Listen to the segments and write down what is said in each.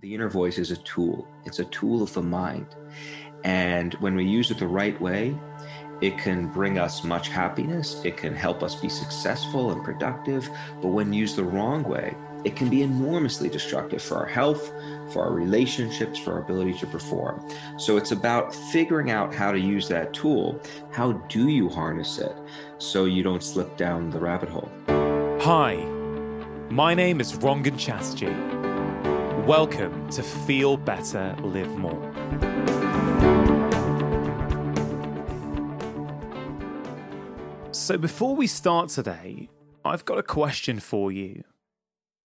The inner voice is a tool, it's a tool of the mind. And when we use it the right way, it can bring us much happiness. It can help us be successful and productive. But when used the wrong way, it can be enormously destructive for our health, for our relationships, for our ability to perform. So it's about figuring out how to use that tool. How do you harness it so you don't slip down the rabbit hole? Hi, my name is Rangan Chatterjee. Welcome to Feel Better, Live More. So, before we start today, I've got a question for you.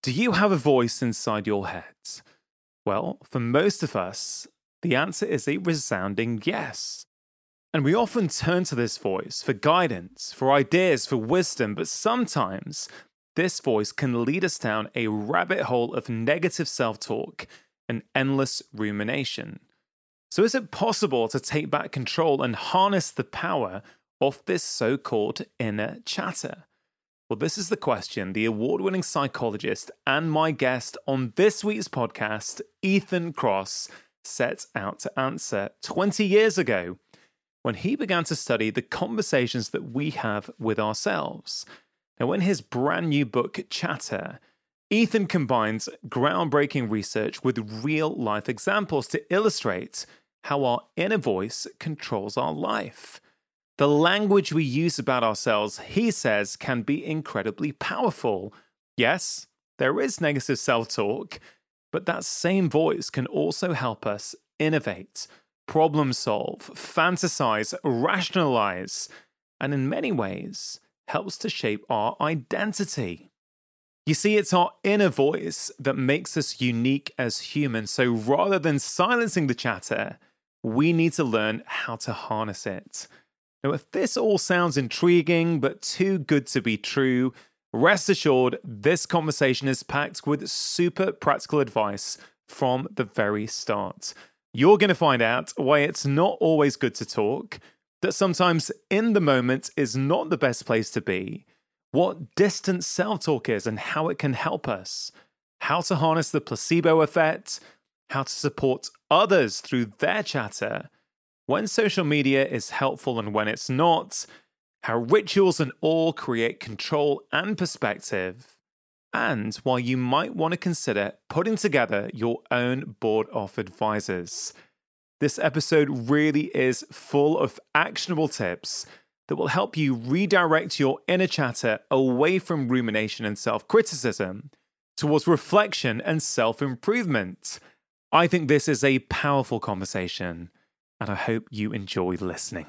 Do you have a voice inside your head? Well, for most of us, the answer is a resounding yes. And we often turn to this voice for guidance, for ideas, for wisdom, but sometimes this voice can lead us down a rabbit hole of negative self talk and endless rumination. So, is it possible to take back control and harness the power of this so called inner chatter? Well, this is the question the award winning psychologist and my guest on this week's podcast, Ethan Kross, set out to answer 20 years ago when he began to study the conversations that we have with ourselves. Now, in his brand new book, Chatter, Ethan combines groundbreaking research with real life examples to illustrate how our inner voice controls our life. The language we use about ourselves, he says, can be incredibly powerful. Yes, there is negative self talk, but that same voice can also help us innovate, problem solve, fantasize, rationalize, and in many ways, helps to shape our identity. You see, it's our inner voice that makes us unique as humans. So rather than silencing the chatter, we need to learn how to harness it. Now, if this all sounds intriguing but too good to be true, rest assured this conversation is packed with super practical advice from the very start. You're going to find out why it's not always good to talk, that sometimes in the moment is not the best place to be, what distant self talk is and how it can help us, how to harness the placebo effect, how to support others through their chatter, when social media is helpful and when it's not, how rituals and awe create control and perspective, and why you might want to consider putting together your own board of advisors. This episode really is full of actionable tips that will help you redirect your inner chatter away from rumination and self criticism towards reflection and self improvement. I think this is a powerful conversation, and I hope you enjoy listening.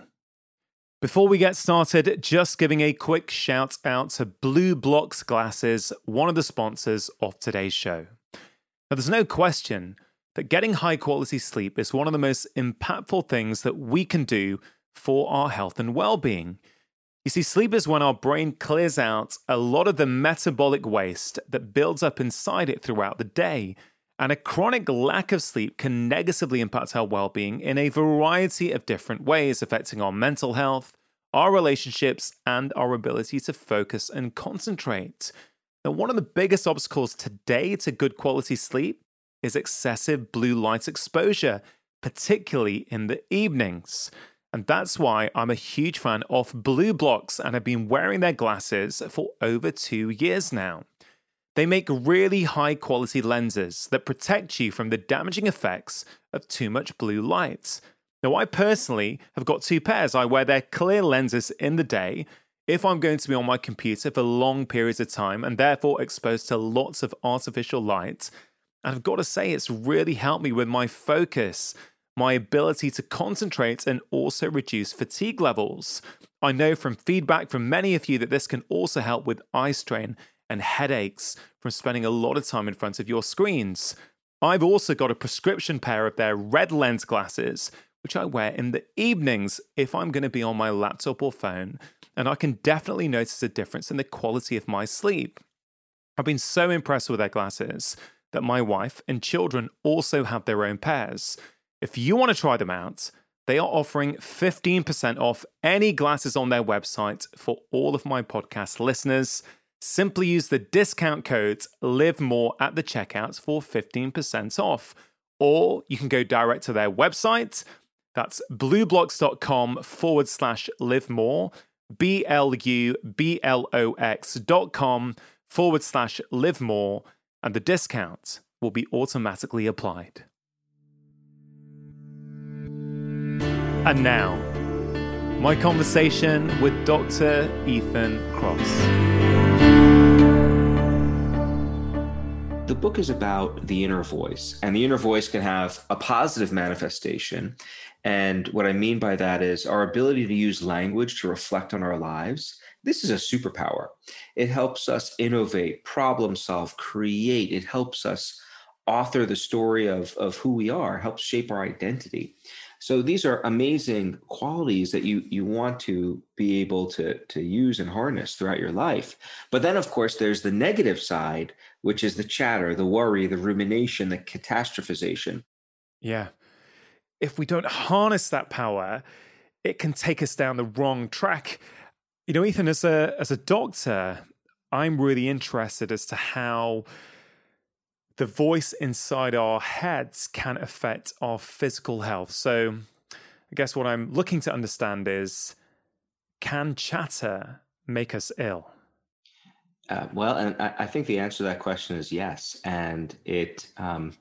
Before we get started, just giving a quick shout out to BluBlox Glasses, one of the sponsors of today's show. Now, there's no question that getting high quality sleep is one of the most impactful things that we can do for our health and well being. You see, sleep is when our brain clears out a lot of the metabolic waste that builds up inside it throughout the day. And a chronic lack of sleep can negatively impact our well being in a variety of different ways, affecting our mental health, our relationships, and our ability to focus and concentrate. Now, one of the biggest obstacles today to good quality sleep is excessive blue light exposure, particularly in the evenings. And that's why I'm a huge fan of BluBlox and have been wearing their glasses for over two years now. They make really high quality lenses that protect you from the damaging effects of too much blue light. Now, I personally have got two pairs. I wear their clear lenses in the day if I'm going to be on my computer for long periods of time and therefore exposed to lots of artificial light. And I've got to say, it's really helped me with my focus, my ability to concentrate, and also reduce fatigue levels. I know from feedback from many of you that this can also help with eye strain and headaches from spending a lot of time in front of your screens. I've also got a prescription pair of their red lens glasses, which I wear in the evenings if I'm going to be on my laptop or phone, and I can definitely notice a difference in the quality of my sleep. I've been so impressed with their glasses that my wife and children also have their own pairs. If you want to try them out, they are offering 15% off any glasses on their website for all of my podcast listeners. Simply use the discount codes LIVEMORE at the checkouts for 15% off. Or you can go direct to their website. That's blublox.com forward slash live more, B L U B L O X dot com forward slash live more, and the discounts will be automatically applied. And now, my conversation with Dr. Ethan Kross. The book is about the inner voice, and the inner voice can have a positive manifestation. And what I mean by that is our ability to use language to reflect on our lives. This is a superpower. It helps us innovate, problem solve, create. It helps us author the story of, of who we are, helps shape our identity. So these are amazing qualities that you you want to be able to to use and harness throughout your life. But then of course there's the negative side, which is the chatter, the worry, the rumination, the catastrophization. Yeah. If we don't harness that power, it can take us down the wrong track. You know, Ethan, as a as a doctor, I'm really interested as to how the voice inside our heads can affect our physical health. So, I guess what I'm looking to understand is can chatter make us ill? Uh, well, and I, I, think the answer to that question is yes. And it um,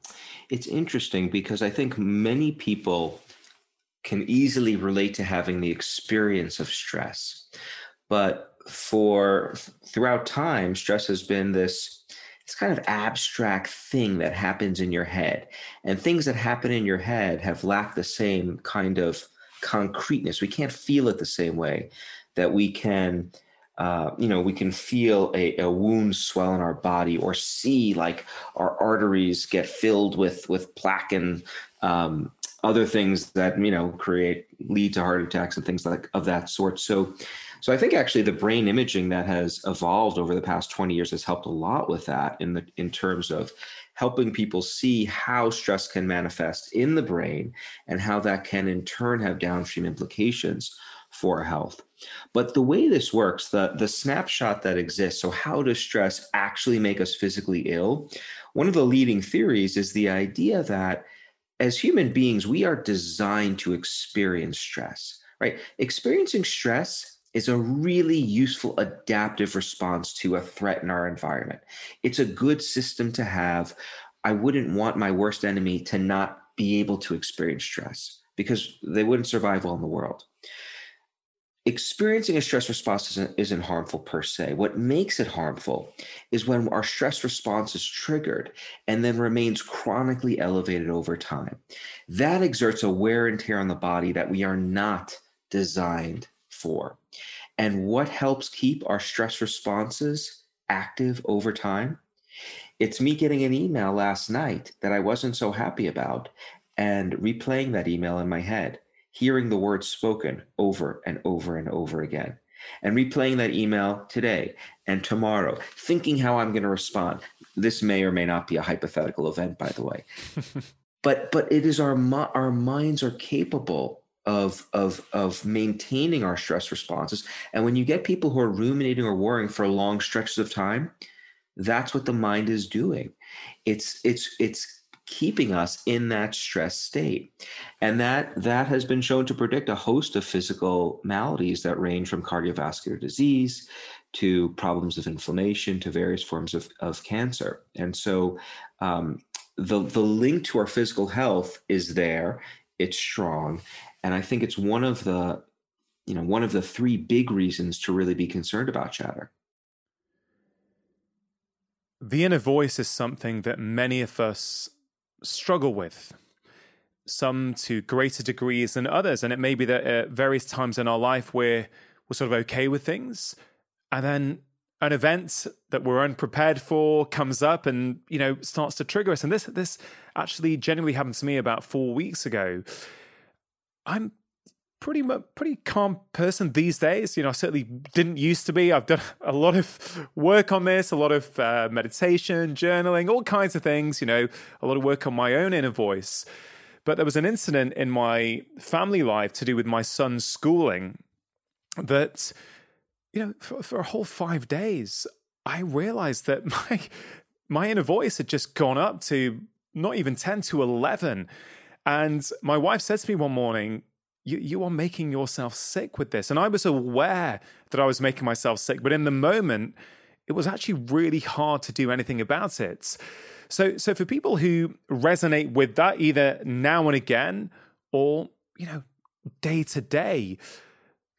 it's interesting because I think many people can easily relate to having the experience of stress, but for throughout time, stress has been this this kind of abstract thing that happens in your head. And things that happen in your head have lacked the same kind of concreteness. We can't feel it the same way that we can. Uh, you know, we can feel a, a, wound swell in our body, or see like our arteries get filled with with plaque and um, other things that you know create lead to heart attacks and things like of that sort. So, so I think actually the brain imaging that has evolved over the past 20 years has helped a lot with that in the in terms of helping people see how stress can manifest in the brain and how that can in turn have downstream implications for health. But the way this works, the, the snapshot that exists, so how does stress actually make us physically ill? One of the leading theories is the idea that as human beings, we are designed to experience stress, right? Experiencing stress is a really useful adaptive response to a threat in our environment. It's a good system to have. I wouldn't want my worst enemy to not be able to experience stress because they wouldn't survive well in the world. Experiencing a stress response isn't, isn't harmful per se. What makes it harmful is when our stress response is triggered and then remains chronically elevated over time. That exerts a wear and tear on the body that we are not designed for. And what helps keep our stress responses active over time? It's me getting an email last night that I wasn't so happy about and replaying that email in my head, hearing the words spoken over and over and over again, and replaying that email today and tomorrow, thinking how I'm going to respond. This may or may not be a hypothetical event, by the way. but but it is our our minds are capable of of of maintaining our stress responses. And when you get people who are ruminating or worrying for long stretches of time that's what the mind is doing. It's it's it's keeping us in that stress state. And that that has been shown to predict a host of physical maladies that range from cardiovascular disease to problems of inflammation to various forms of, of cancer. And so um, the the link to our physical health is there. It's strong and I think it's one of the, you know, one of the three big reasons to really be concerned about chatter. The inner voice is something that many of us struggle with, some to greater degrees than others. And it may be that at various times in our life we're, we're sort of okay with things. And then an event that we're unprepared for comes up and, you know, starts to trigger us. And this, this actually genuinely happened to me about four weeks ago. I'm pretty pretty calm person these days. You know, I certainly didn't used to be. I've done a lot of work on this, a lot of uh, meditation, journaling, all kinds of things. You know, a lot of work on my own inner voice. But there was an incident in my family life to do with my son's schooling that, you know, for, for a whole five days, I realized that my my inner voice had just gone up to not even 10 to 11. And my wife said to me one morning, you, you are making yourself sick with this. And I was aware that I was making myself sick, but in the moment, it was actually really hard to do anything about it. So, so for people who resonate with that, either now and again or, you know, day to day,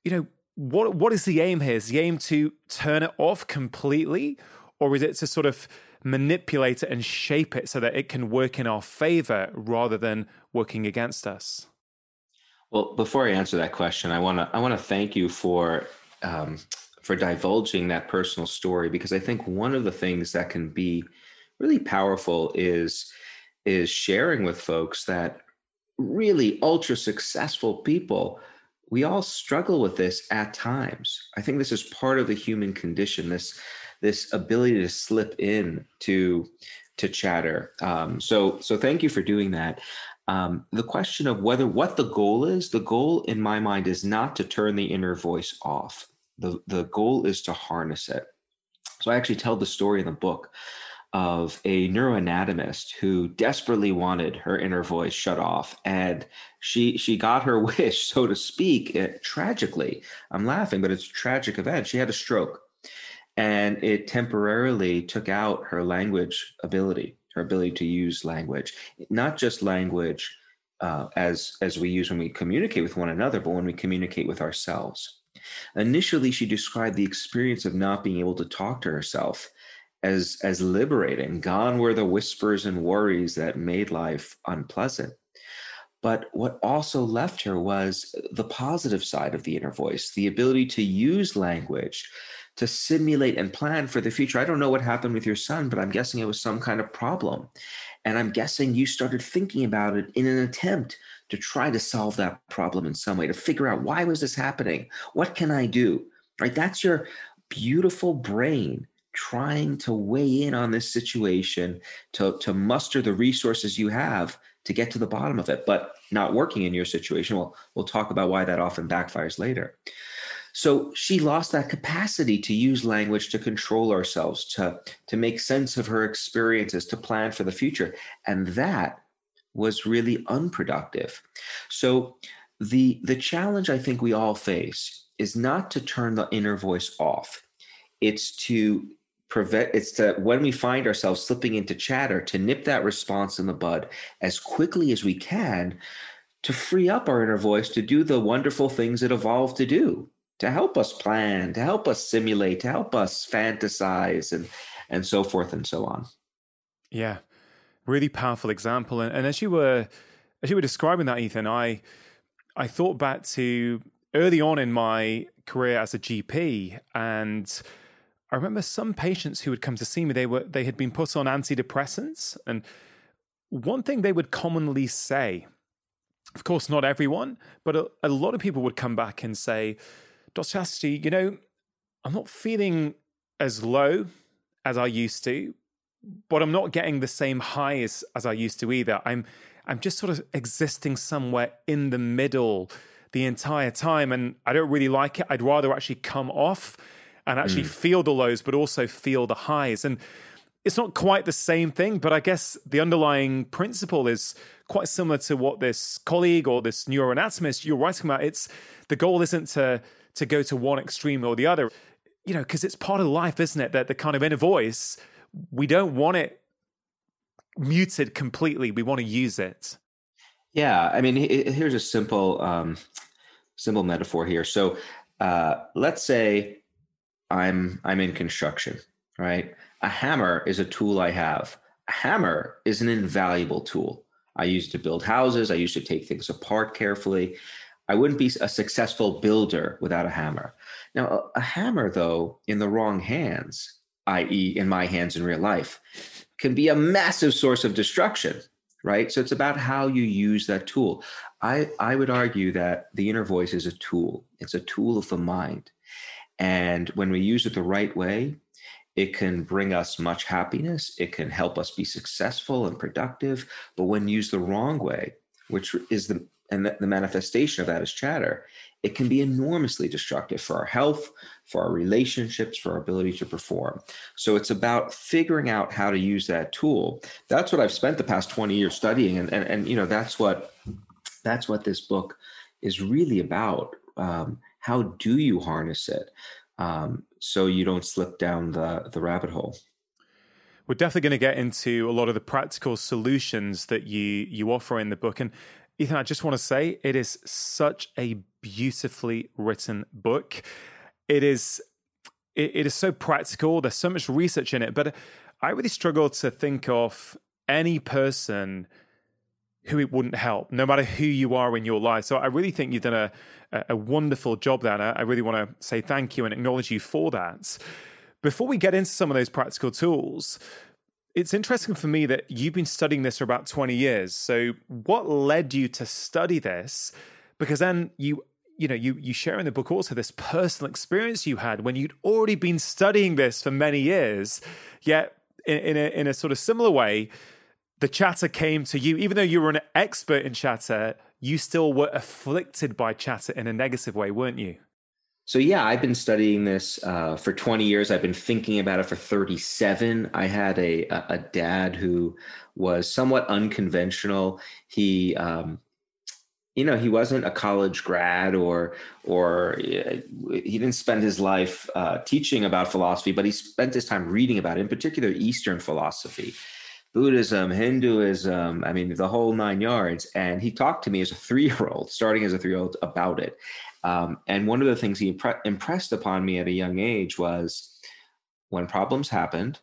you know, what what is the aim here? Is the aim to turn it off completely, or is it to sort of manipulate it and shape it so that it can work in our favor rather than working against us? Well, before I answer that question, I want to I want to thank you for um, for divulging that personal story because I think one of the things that can be really powerful is is sharing with folks that really ultra successful people we all struggle with this at times. I think this is part of the human condition this this ability to slip in to to chatter. Um, so so thank you for doing that um, the question of whether what the goal is the goal in my mind is not to turn the inner voice off. The the goal is to harness it. So i actually tell the story in the book of a neuroanatomist who desperately wanted her inner voice shut off and she she got her wish so to speak it, tragically. I'm laughing but it's a tragic event. She had a stroke and it temporarily took out her language ability her ability to use language not just language uh, as as we use when we communicate with one another but when we communicate with ourselves initially she described the experience of not being able to talk to herself as as liberating. Gone were the whispers and worries that made life unpleasant. But what also left her was the positive side of the inner voice, the ability to use language to simulate and plan for the future. I don't know what happened with your son, but I'm guessing it was some kind of problem. And I'm guessing you started thinking about it in an attempt to try to solve that problem in some way, to figure out why was this happening? What can I do? Right? That's your beautiful brain trying to weigh in on this situation to, to muster the resources you have to get to the bottom of it, but not working in your situation. Well, we'll talk about why that often backfires later. So she lost that capacity to use language to control ourselves, to, to make sense of her experiences, to plan for the future. And that was really unproductive. So the the challenge I think we all face is not to turn the inner voice off. It's to prevent it's to when we find ourselves slipping into chatter to nip that response in the bud as quickly as we can to free up our inner voice to do the wonderful things it evolved to do to help us plan to help us simulate to help us fantasize and and so forth and so on. Yeah. Really powerful example. And, and as you were as you were describing that ethan i i thought back to early on in my career as a gp and I remember some patients who would come to see me, they were they had been put on antidepressants. And one thing they would commonly say, of course, not everyone, but a, a lot of people would come back and say, Dr. You know, I'm not feeling as low as I used to, but I'm not getting the same highs as I used to either. I'm I'm just sort of existing somewhere in the middle the entire time. And I don't really like it. I'd rather actually come off and actually mm. feel the lows, but also feel the highs. And it's not quite the same thing, but I guess the underlying principle is quite similar to what this colleague or this neuroanatomist you're writing about. It's the goal isn't to to go to one extreme or the other, you know, because it's part of life, isn't it? That the kind of inner voice, we don't want it muted completely. We want to use it. Yeah, I mean, here's a simple um, simple metaphor here. So, uh, let's say I'm I'm in construction, right? A hammer is a tool I have. A hammer is an invaluable tool. I use to build houses. I used to take things apart carefully. I wouldn't be a successful builder without a hammer. Now, a, a hammer, though, in the wrong hands, i.e., in my hands in real life, can be a massive source of destruction, right? So it's about how you use that tool. I, I would argue that the inner voice is a tool, it's a tool of the mind. And when we use it the right way, it can bring us much happiness. It can help us be successful and productive. But when used the wrong way, which is the and the, manifestation of that is chatter, it can be enormously destructive for our health, for our relationships, for our ability to perform. So it's about figuring out how to use that tool. That's what I've spent the past 20 years studying. And, and, and you know, that's what, that's what this book is really about. Um, how do you harness it um, so you don't slip down the, the rabbit hole? We're definitely going to get into a lot of the practical solutions that you you offer in the book. And Ethan, I just want to say it is such a beautifully written book. It is it, it is so practical. There's so much research in it, but I really struggle to think of any person who it wouldn't help, no matter who you are in your life. So I really think you've done a a wonderful job there. And I really want to say thank you and acknowledge you for that. Before we get into some of those practical tools, it's interesting for me that you've been studying this for about 20 years. So what led you to study this? Because then you you know you you share in the book also this personal experience you had when you'd already been studying this for many years yet in, in, a, in a sort of similar way the chatter came to you even though you were an expert in chatter you still were afflicted by chatter in a negative way weren't you so yeah i've been studying this uh, for 20 years. I've been thinking about it for 37 i had a, a dad who was somewhat unconventional. He um, you know he wasn't a college grad or or uh, he didn't spend his life uh, teaching about philosophy but he spent his time reading about it in particular eastern philosophy buddhism hinduism i mean the whole nine yards. And he talked to me as a three-year-old starting as a three-year-old about it um, and one of the things he impre- impressed upon me at a young age was when problems happened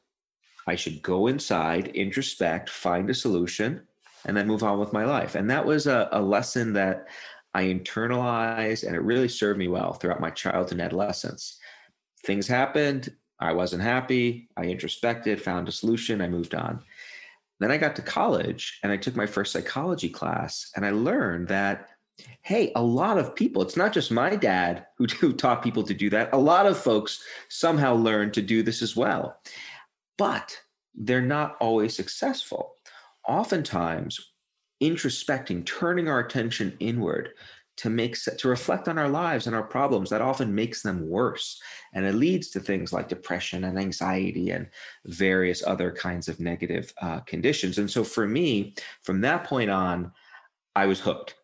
i should go inside introspect find a solution and then move on with my life. And that was a, a lesson that I internalized and it really served me well throughout my childhood and adolescence. Things happened. I wasn't happy. I introspected, found a solution. I moved on. Then I got to college and I took my first psychology class and I learned that, hey, a lot of people, it's not just my dad who, who taught people to do that. A lot of folks somehow learn to do this as well. But they're not always successful oftentimes introspecting, turning our attention inward to make to reflect on our lives and our problems that often makes them worse and it leads to things like depression and anxiety and various other kinds of negative uh, conditions and so for me from that point on i was hooked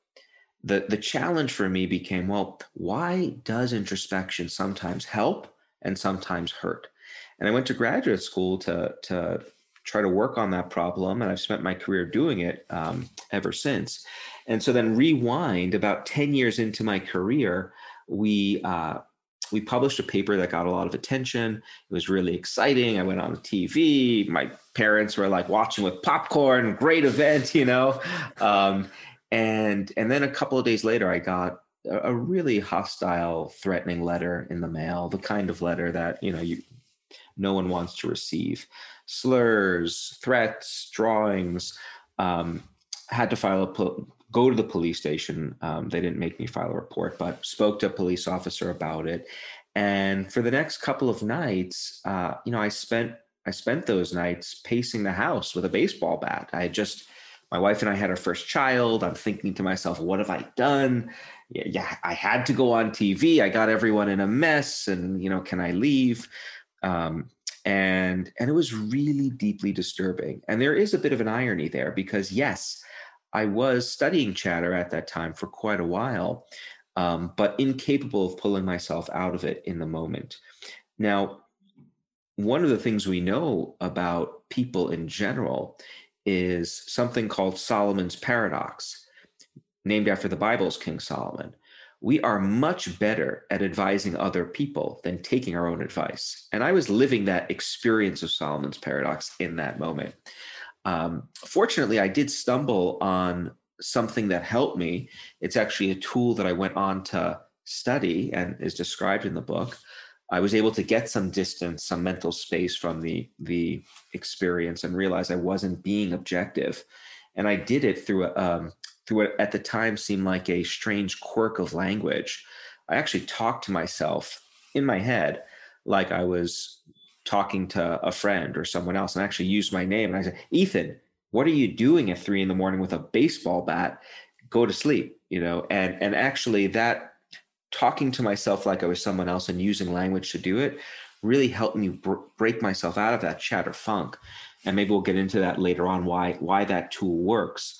the the challenge for me became well why does introspection sometimes help and sometimes hurt and i went to graduate school to to try to work on that problem. And I've spent my career doing it um, ever since. And so then rewind about 10 years into my career, we, uh, we published a paper that got a lot of attention. It was really exciting. I went on TV. My parents were like watching with popcorn. Great event, you know. Um, and and then a couple of days later, I got a, a really hostile, threatening letter in the mail. The kind of letter that you know you no one wants to receive slurs, threats, drawings. Um, had to file a po- go to the police station. Um, they didn't make me file a report, but spoke to a police officer about it. And for the next couple of nights, uh, you know, I spent I spent those nights pacing the house with a baseball bat. I just my wife and I had our first child. I'm thinking to myself, what have I done? Yeah, I had to go on TV. I got everyone in a mess, and you know, can I leave? Um, and and it was really deeply disturbing and there is a bit of an irony there because yes i was studying chatter at that time for quite a while um, but incapable of pulling myself out of it in the moment now one of the things we know about people in general is something called solomon's paradox named after the bible's king solomon we are much better at advising other people than taking our own advice. And I was living that experience of Solomon's paradox in that moment. Um, fortunately, I did stumble on something that helped me. It's actually a tool that I went on to study and is described in the book. I was able to get some distance, some mental space from the the experience, and realize I wasn't being objective. And I did it through a, um, through what at the time seemed like a strange quirk of language. I actually talked to myself in my head like I was talking to a friend or someone else and actually used my name and I said, Ethan, what are you doing at three in the morning with a baseball bat? go to sleep, you know, and and actually that talking to myself like I was someone else and using language to do it really helped me br- break myself out of that chatter funk. And maybe we'll get into that later on why why that tool works.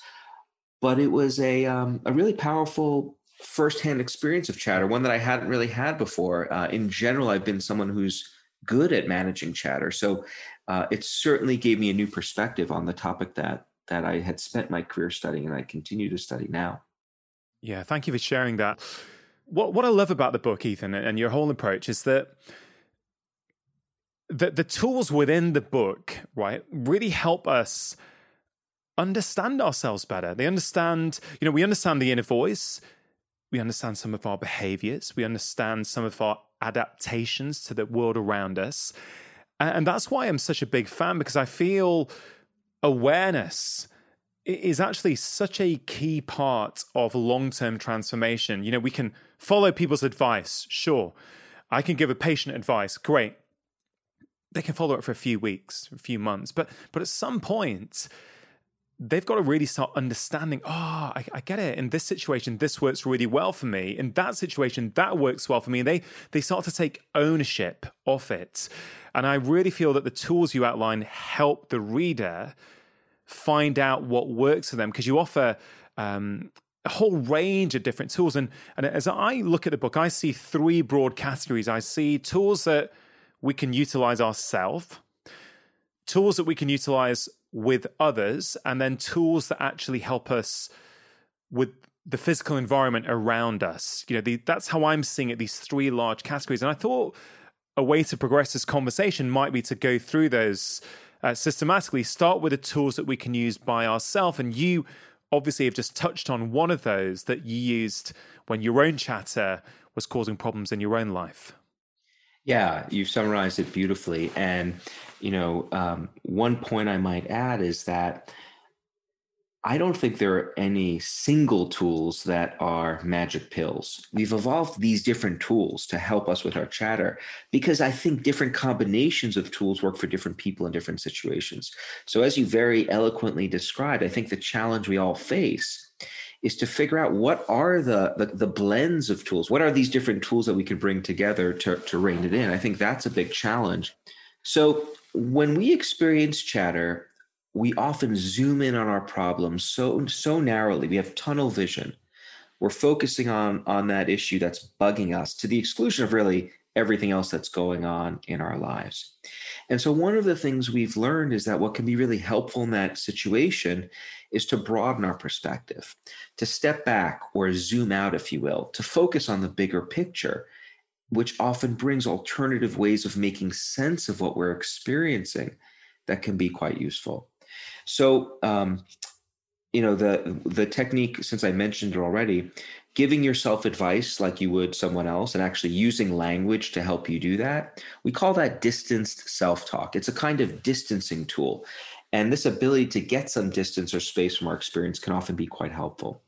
But it was a um, a really powerful firsthand experience of chatter, one that I hadn't really had before. Uh, in general, I've been someone who's good at managing chatter, so uh, it certainly gave me a new perspective on the topic that that I had spent my career studying and I continue to study now. Yeah, thank you for sharing that. What what I love about the book, Ethan, and your whole approach is that the the tools within the book, right, really help us understand ourselves better. They understand, you know, we understand the inner voice, we understand some of our behaviors, we understand some of our adaptations to the world around us. And that's why I'm such a big fan because I feel awareness is actually such a key part of long term transformation. You know, we can follow people's advice, sure. I can give a patient advice, great. They can follow it for a few weeks, a few months, but but at some point, they've got to really start understanding. Oh, I, I, get it. In this situation, this works really well for me. In that situation, that works well for me. And they they start to take ownership of it. And I really feel that the tools you outline help the reader find out what works for them because you offer um, a whole range of different tools. And, and as I look at the book, I see three broad categories. I see tools that we can utilize ourselves, tools that we can utilize with others, and then tools that actually help us with the physical environment around us. You know, the, that's how I'm seeing it, these three large categories. And I thought a way to progress this conversation might be to go through those uh, systematically start with the tools that we can use by ourselves. And you obviously have just touched on one of those that you used when your own chatter was causing problems in your own life. Yeah, you've summarized it beautifully. And, you know, um, one point I might add is that I don't think there are any single tools that are magic pills. We've evolved these different tools to help us with our chatter because I think different combinations of tools work for different people in different situations. So, as you very eloquently described, I think the challenge we all face is to figure out what are the, the, the blends of tools what are these different tools that we can bring together to, to rein it in i think that's a big challenge so when we experience chatter we often zoom in on our problems so so narrowly. We have tunnel vision. We're focusing on on that issue that's bugging us to the exclusion of really everything else that's going on in our lives. And so one of the things we've learned is that what can be really helpful in that situation is to broaden our perspective to step back or zoom out if you will to focus on the bigger picture which often brings alternative ways of making sense of what we're experiencing that can be quite useful so, um, you know, the the technique, since I mentioned it already, giving yourself advice like you would someone else, and actually using language to help you do that, we call that distanced self talk. It's a kind of distancing tool. And this ability to get some distance or space from our experience can often be quite helpful.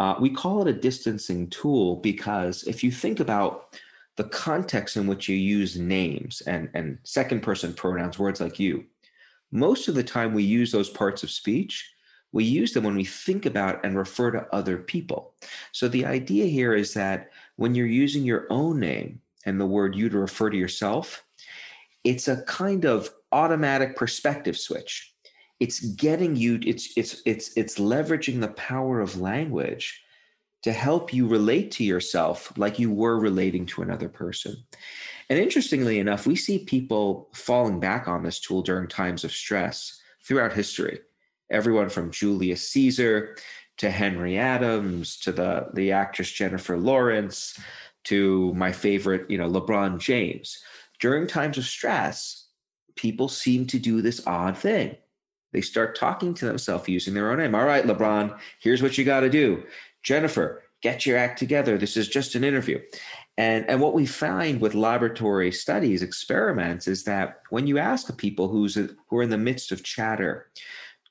Uh, we call it a distancing tool because if you think about the context in which you use names and, and second person pronouns, words like you, most of the time we use those parts of speech. We use them when we think about and refer to other people. So the idea here is that when you're using your own name and the word you to refer to yourself it's a kind of automatic perspective switch. It's getting you it's it's it's it's leveraging the power of language to help you relate to yourself like you were relating to another person and interestingly enough, we see people falling back on this tool during times of stress throughout history. Everyone from Julius Caesar to Henry Adams to the, the actress Jennifer Lawrence to my favorite, you know, LeBron James. During times of stress, people seem to do this odd thing. They start talking to themselves using their own name. All right, LeBron, here's what you got to do. Jennifer, get your act together. This is just an interview. And, and what we find with laboratory studies, experiments, is that when you ask people who's who are in the midst of chatter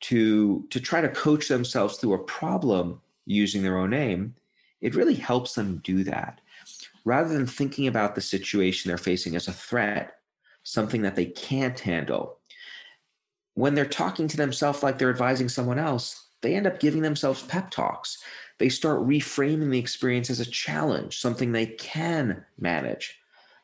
to, to try to coach themselves through a problem using their own name, it really helps them do that. Rather than thinking about the situation they're facing as a threat, something that they can't handle, when they're talking to themselves like they're advising someone else, they end up giving themselves pep talks. They start reframing the experience as a challenge, something they can manage.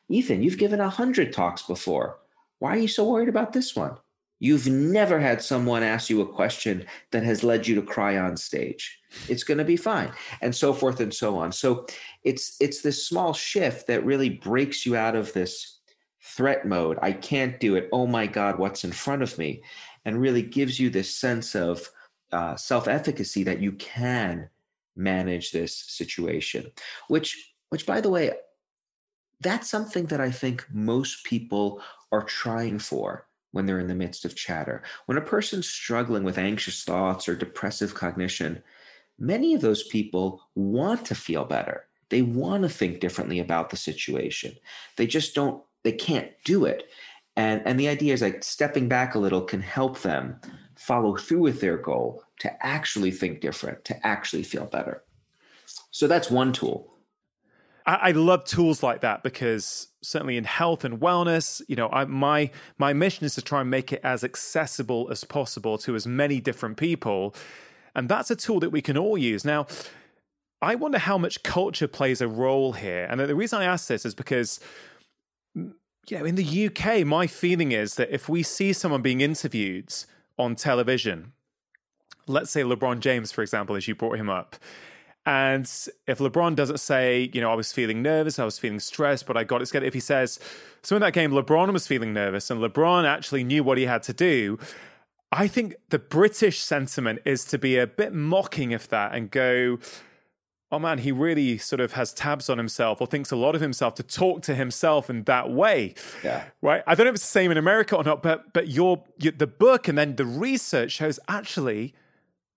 Ethan, you've given a hundred talks before. Why are you so worried about this one? You've never had someone ask you a question that has led you to cry on stage. It's going to be fine, and so forth and so on. So it's it's this small shift that really breaks you out of this threat mode. I can't do it. Oh my God, what's in front of me? And really gives you this sense of uh, self efficacy that you can manage this situation. Which, which by the way, that's something that I think most people are trying for when they're in the midst of chatter. When a person's struggling with anxious thoughts or depressive cognition, many of those people want to feel better. They want to think differently about the situation. They just don't, they can't do it. And, and the idea is like stepping back a little can help them follow through with their goal to actually think different, to actually feel better. So that's one tool. I, love tools like that because certainly in health and wellness, you know, I, my my mission is to try and make it as accessible as possible to as many different people, and that's a tool that we can all use now. I wonder how much culture plays a role here, and the reason I ask this is because you know, in the UK, my feeling is that if we see someone being interviewed on television, let's say LeBron James, for example, as you brought him up, and if LeBron doesn't say, you know, I was feeling nervous, I was feeling stressed, but I got it together, if he says, so in that game, LeBron was feeling nervous and LeBron actually knew what he had to do, I think the British sentiment is to be a bit mocking of that and go, oh man, he really sort of has tabs on himself or thinks a lot of himself to talk to himself in that way. Yeah. Right. I don't know if it's the same in America or not, but but your, your the book and then the research shows actually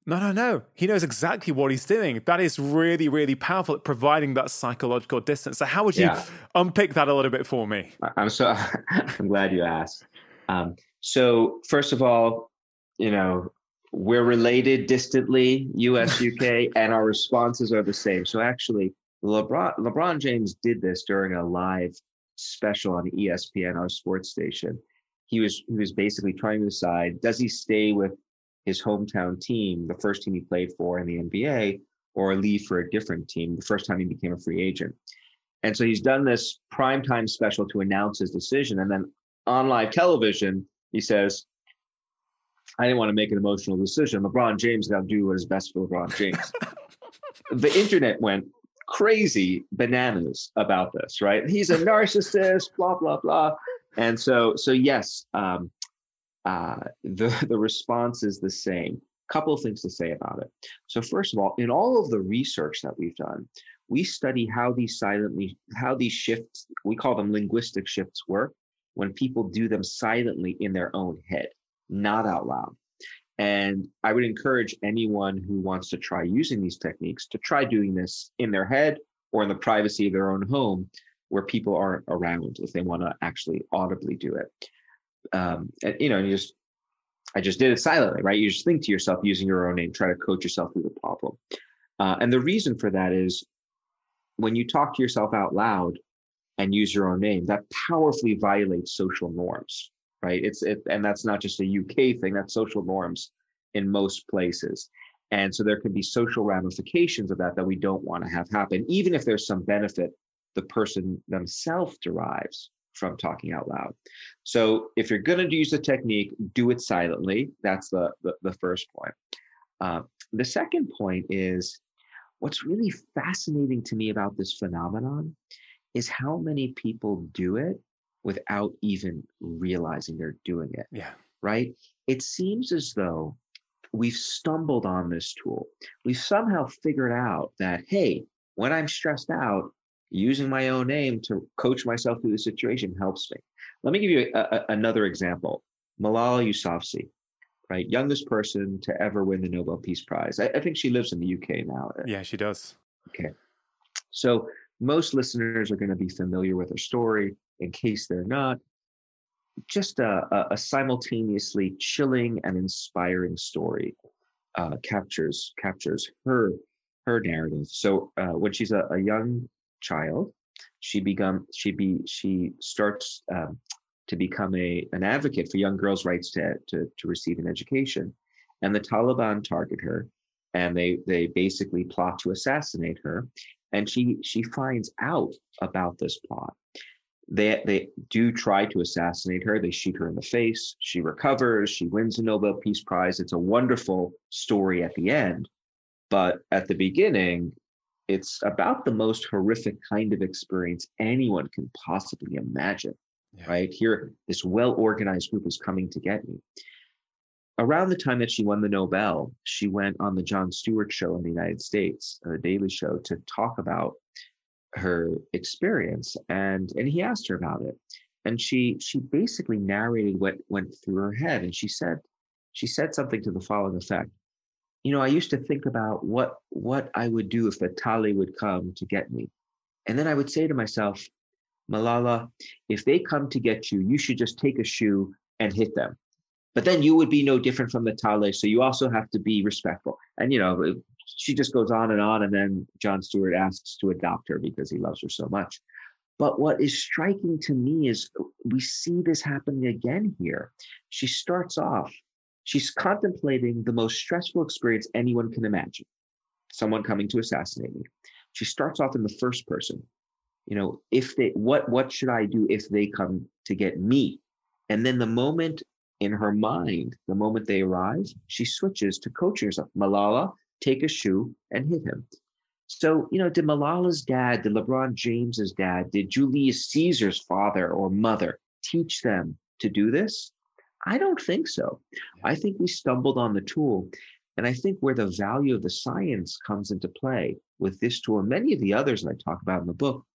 no, no, no. He knows exactly what he's doing. That is really, really powerful at providing that psychological distance. So, how would you yeah. unpick that a little bit for me? I'm so I'm glad you asked. Um, so, first of all, you know, we're related distantly, US, UK, and our responses are the same. So, actually, LeBron LeBron James did this during a live special on ESPN, our sports station. He was he was basically trying to decide: does he stay with his hometown team, the first team he played for in the NBA, or leave for a different team the first time he became a free agent. And so he's done this primetime special to announce his decision. And then on live television, he says, I didn't want to make an emotional decision. LeBron James got to do what is best for LeBron James. the internet went crazy bananas about this, right? He's a narcissist, blah, blah, blah. And so, so yes, um, uh, the, the response is the same. Couple of things to say about it. So first of all, in all of the research that we've done, we study how these silently, how these shifts, we call them linguistic shifts work when people do them silently in their own head, not out loud. And I would encourage anyone who wants to try using these techniques to try doing this in their head or in the privacy of their own home where people aren't around if they want to actually audibly do it um, and, you know, you just, I just did it silently, right? You just think to yourself using your own name, try to coach yourself through the problem. Uh, and the reason for that is when you talk to yourself out loud and use your own name, that powerfully violates social norms, right? It's it, and that's not just a UK thing; that's social norms in most places. And so there can be social ramifications of that that we don't want to have happen, even if there's some benefit the person themselves derives from talking out loud. So if you're going to use the technique, do it silently. That's the, the, the first point. Uh, the second point is what's really fascinating to me about this phenomenon is how many people do it without even realizing they're doing it. Yeah. Right? It seems as though we've stumbled on this tool. We've somehow figured out that, hey, when I'm stressed out, using my own name to coach myself through the situation helps me. Let me give you a, a, another example. Malala Yousafzai, right? Youngest person to ever win the Nobel Peace Prize. I, I think she lives in the UK now. Yeah, she does. Okay. So most listeners are going to be familiar with her story. In case they're not, just a, a, simultaneously chilling and inspiring story uh, captures captures her her narrative. So uh, when she's a, a young child, she become she be she starts um, to become a an advocate for young girls' rights to, to to receive an education, and the Taliban target her, and they they basically plot to assassinate her, and she she finds out about this plot. They they do try to assassinate her. They shoot her in the face. She recovers. She wins the Nobel Peace Prize. It's a wonderful story at the end, but at the beginning, it's about the most horrific kind of experience anyone can possibly imagine. Yeah. Right here, this well organized group is coming to get me around the time that she won the Nobel, she went on the Jon Stewart show in the United States, uh, the Daily Show, to talk about her experience. And and he asked her about it. And she she basically narrated what went through her head. And she said, she said something to the following effect. You know, I used to think about what what I would do if the Talib would come to get me. And then I would say to myself, Malala, if they come to get you, you should just take a shoe and hit them but then you would be no different from the Talib. So you also have to be respectful. And, you know, she just goes on and on. And then Jon Stewart asks to adopt her because he loves her so much. But what is striking to me is we see this happening again here. She starts off, she's contemplating the most stressful experience anyone can imagine someone coming to assassinate me. She starts off in the first person. You know, if they, what, what should I do if they come to get me? And then the moment in her mind, the moment they arrive, she switches to coaching herself. Malala, take a shoe and hit him. So, you know, did Malala's dad, did LeBron James's dad, did Julius Caesar's father or mother teach them to do this? I don't think so. I think we stumbled on the tool. And I think where the value of the science comes into play with this tool and many of the others that I talk about in the book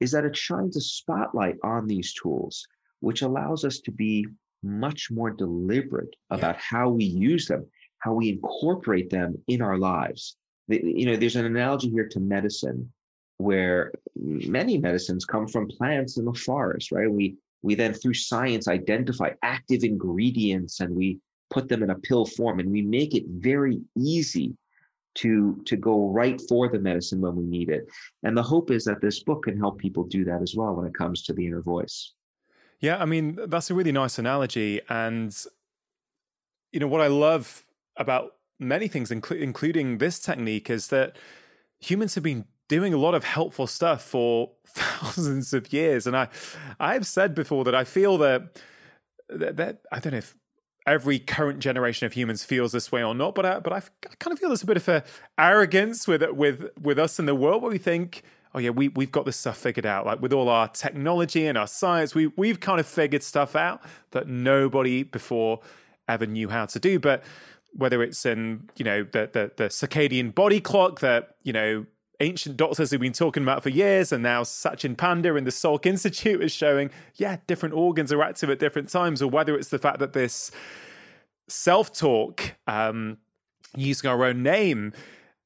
is that it shines a spotlight on these tools, which allows us to be much more deliberate about yeah. how we use them, how we incorporate them in our lives. You know, there's an analogy here to medicine where many medicines come from plants in the forest, right? We we then through science identify active ingredients and we put them in a pill form and we make it very easy to to go right for the medicine when we need it. And the hope is that this book can help people do that as well when it comes to the inner voice. Yeah, I mean, that's a really nice analogy. And, you know, what I love about many things, inclu- including this technique, is that humans have been doing a lot of helpful stuff for thousands of years. And I, I've said before that I feel that, that, that I don't know if every current generation of humans feels this way or not, but I, but I kind of feel there's a bit of a arrogance with with with us in the world where we think oh yeah, we we've got this stuff figured out. Like with all our technology and our science, we we've kind of figured stuff out that nobody before ever knew how to do. But whether it's in you know the the, the circadian body clock that you know ancient doctors have been talking about for years, and now Sachin Panda in the Salk Institute is showing, yeah, different organs are active at different times, or whether it's the fact that this self talk, um, using our own name,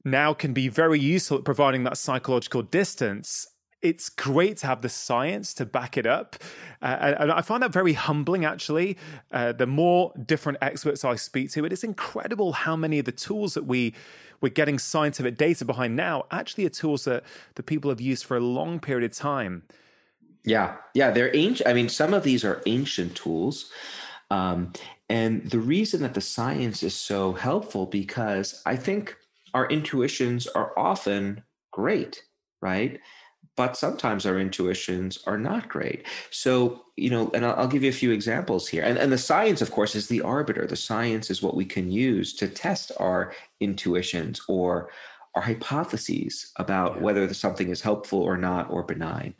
now can be very useful at providing that psychological distance it's great to have the science to back it up. Uh, and I find that very humbling, actually. Uh, the more different experts I speak to, it is incredible how many of the tools that we, we're getting scientific data behind now actually are tools that, that people have used for a long period of time. Yeah, yeah, they're ancient. I mean, some of these are ancient tools. Um, and the reason that the science is so helpful because I think our intuitions are often great, right? But sometimes our intuitions are not great. So, you know, and I'll, I'll give you a few examples here. And, and the science, of course, is the arbiter. The science is what we can use to test our intuitions or our hypotheses about yeah. whether something is helpful or not or benign.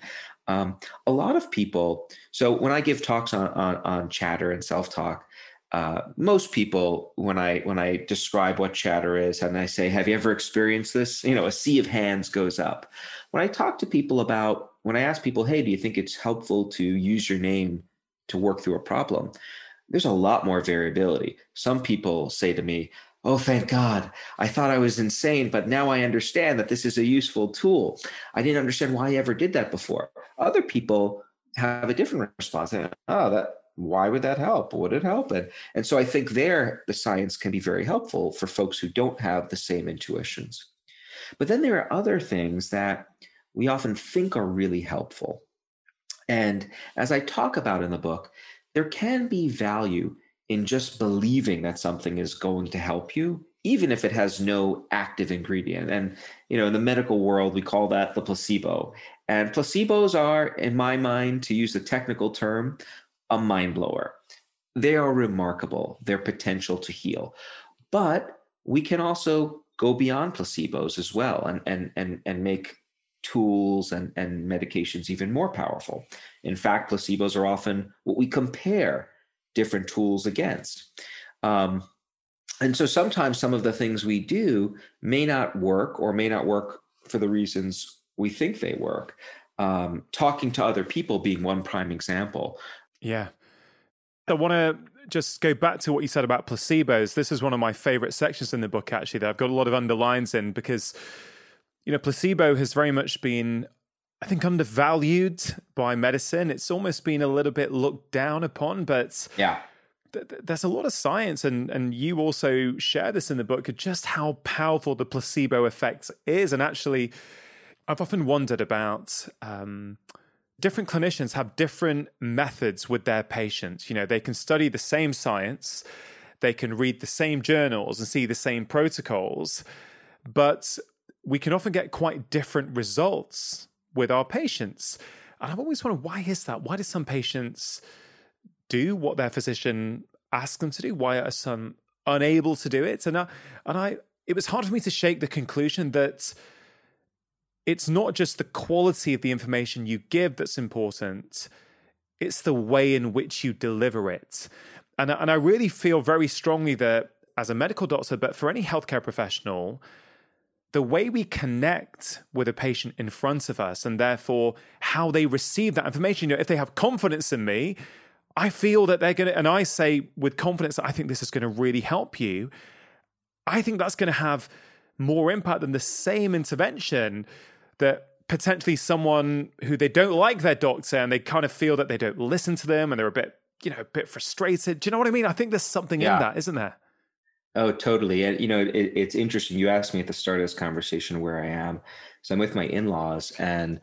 Um, a lot of people, so when I give talks on, on, on chatter and self talk, uh, most people when i when i describe what chatter is and i say have you ever experienced this? You know a sea of hands goes up. When i talk to people about when i ask people hey do you think it's helpful to use your name to work through a problem? There's a lot more variability. Some people say to me oh thank god. I thought i was insane but now i understand that this is a useful tool. I didn't understand why i ever did that before. Other people have a different response. Oh that why would that help? Would it help? And, and so I think there the science can be very helpful for folks who don't have the same intuitions. But then there are other things that we often think are really helpful. And as I talk about in the book, there can be value in just believing that something is going to help you even if it has no active ingredient and you know in the medical world we call that the placebo and placebos are in my mind to use the technical term a mind blower they are remarkable their potential to heal but we can also go beyond placebos as well and and and, and make tools and, and medications even more powerful in fact placebos are often what we compare different tools against. Um, and so sometimes some of the things we do may not work or may not work for the reasons we think they work. Um, talking to other people being one prime example. Yeah. I want to just go back to what you said about placebos. This is one of my favorite sections in the book, actually, that I've got a lot of underlines in because, you know, placebo has very much been I think undervalued by medicine. It's almost been a little bit looked down upon, but yeah. Th- there's a lot of science, and and you also share this in the book, just how powerful the placebo effect is. And actually, I've often wondered about um, different clinicians have different methods with their patients. You know, they can study the same science, they can read the same journals and see the same protocols, but we can often get quite different results with our patients. And I've always wondered why is that? Why do some patients do what their physician asks them to do? Why are some unable to do it? And I, and I, it was hard for me to shake the conclusion that it's not just the quality of the information you give that's important; it's the way in which you deliver it. And and I really feel very strongly that as a medical doctor, but for any healthcare professional, the way we connect with a patient in front of us and therefore how they receive that information. You know, if they have confidence in me, I feel that they're going to, and I say with confidence, I think this is going to really help you. I think that's going to have more impact than the same intervention that potentially someone who they don't like their doctor and they kind of feel that they don't listen to them and they're a bit, you know, a bit frustrated. Do you know what I mean? I think there's something yeah. in that, isn't there? Oh, totally. And you know, it, it's interesting. You asked me at the start of this conversation where I am. So I'm with my in-laws, and